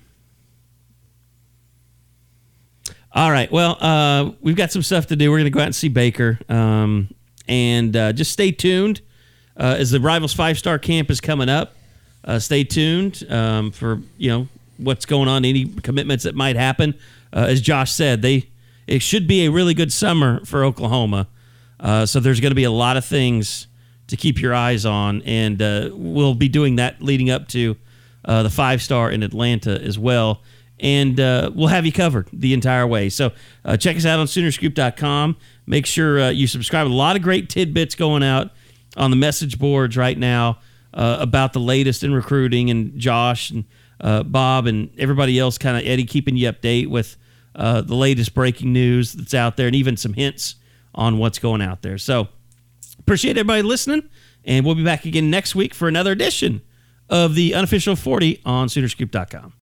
All right. Well, uh, we've got some stuff to do. We're going to go out and see Baker, um, and uh, just stay tuned uh, as the Rivals Five Star Camp is coming up. Uh, stay tuned um, for you know what's going on, any commitments that might happen. Uh, as Josh said, they it should be a really good summer for Oklahoma. Uh, so there's going to be a lot of things to keep your eyes on, and uh, we'll be doing that leading up to uh, the five star in Atlanta as well. And uh, we'll have you covered the entire way. So uh, check us out on Soonerscoop.com. Make sure uh, you subscribe. A lot of great tidbits going out on the message boards right now uh, about the latest in recruiting, and Josh and uh, Bob and everybody else, kind of Eddie, keeping you update with uh, the latest breaking news that's out there, and even some hints on what's going out there. So appreciate everybody listening, and we'll be back again next week for another edition of the unofficial 40 on Soonerscoop.com.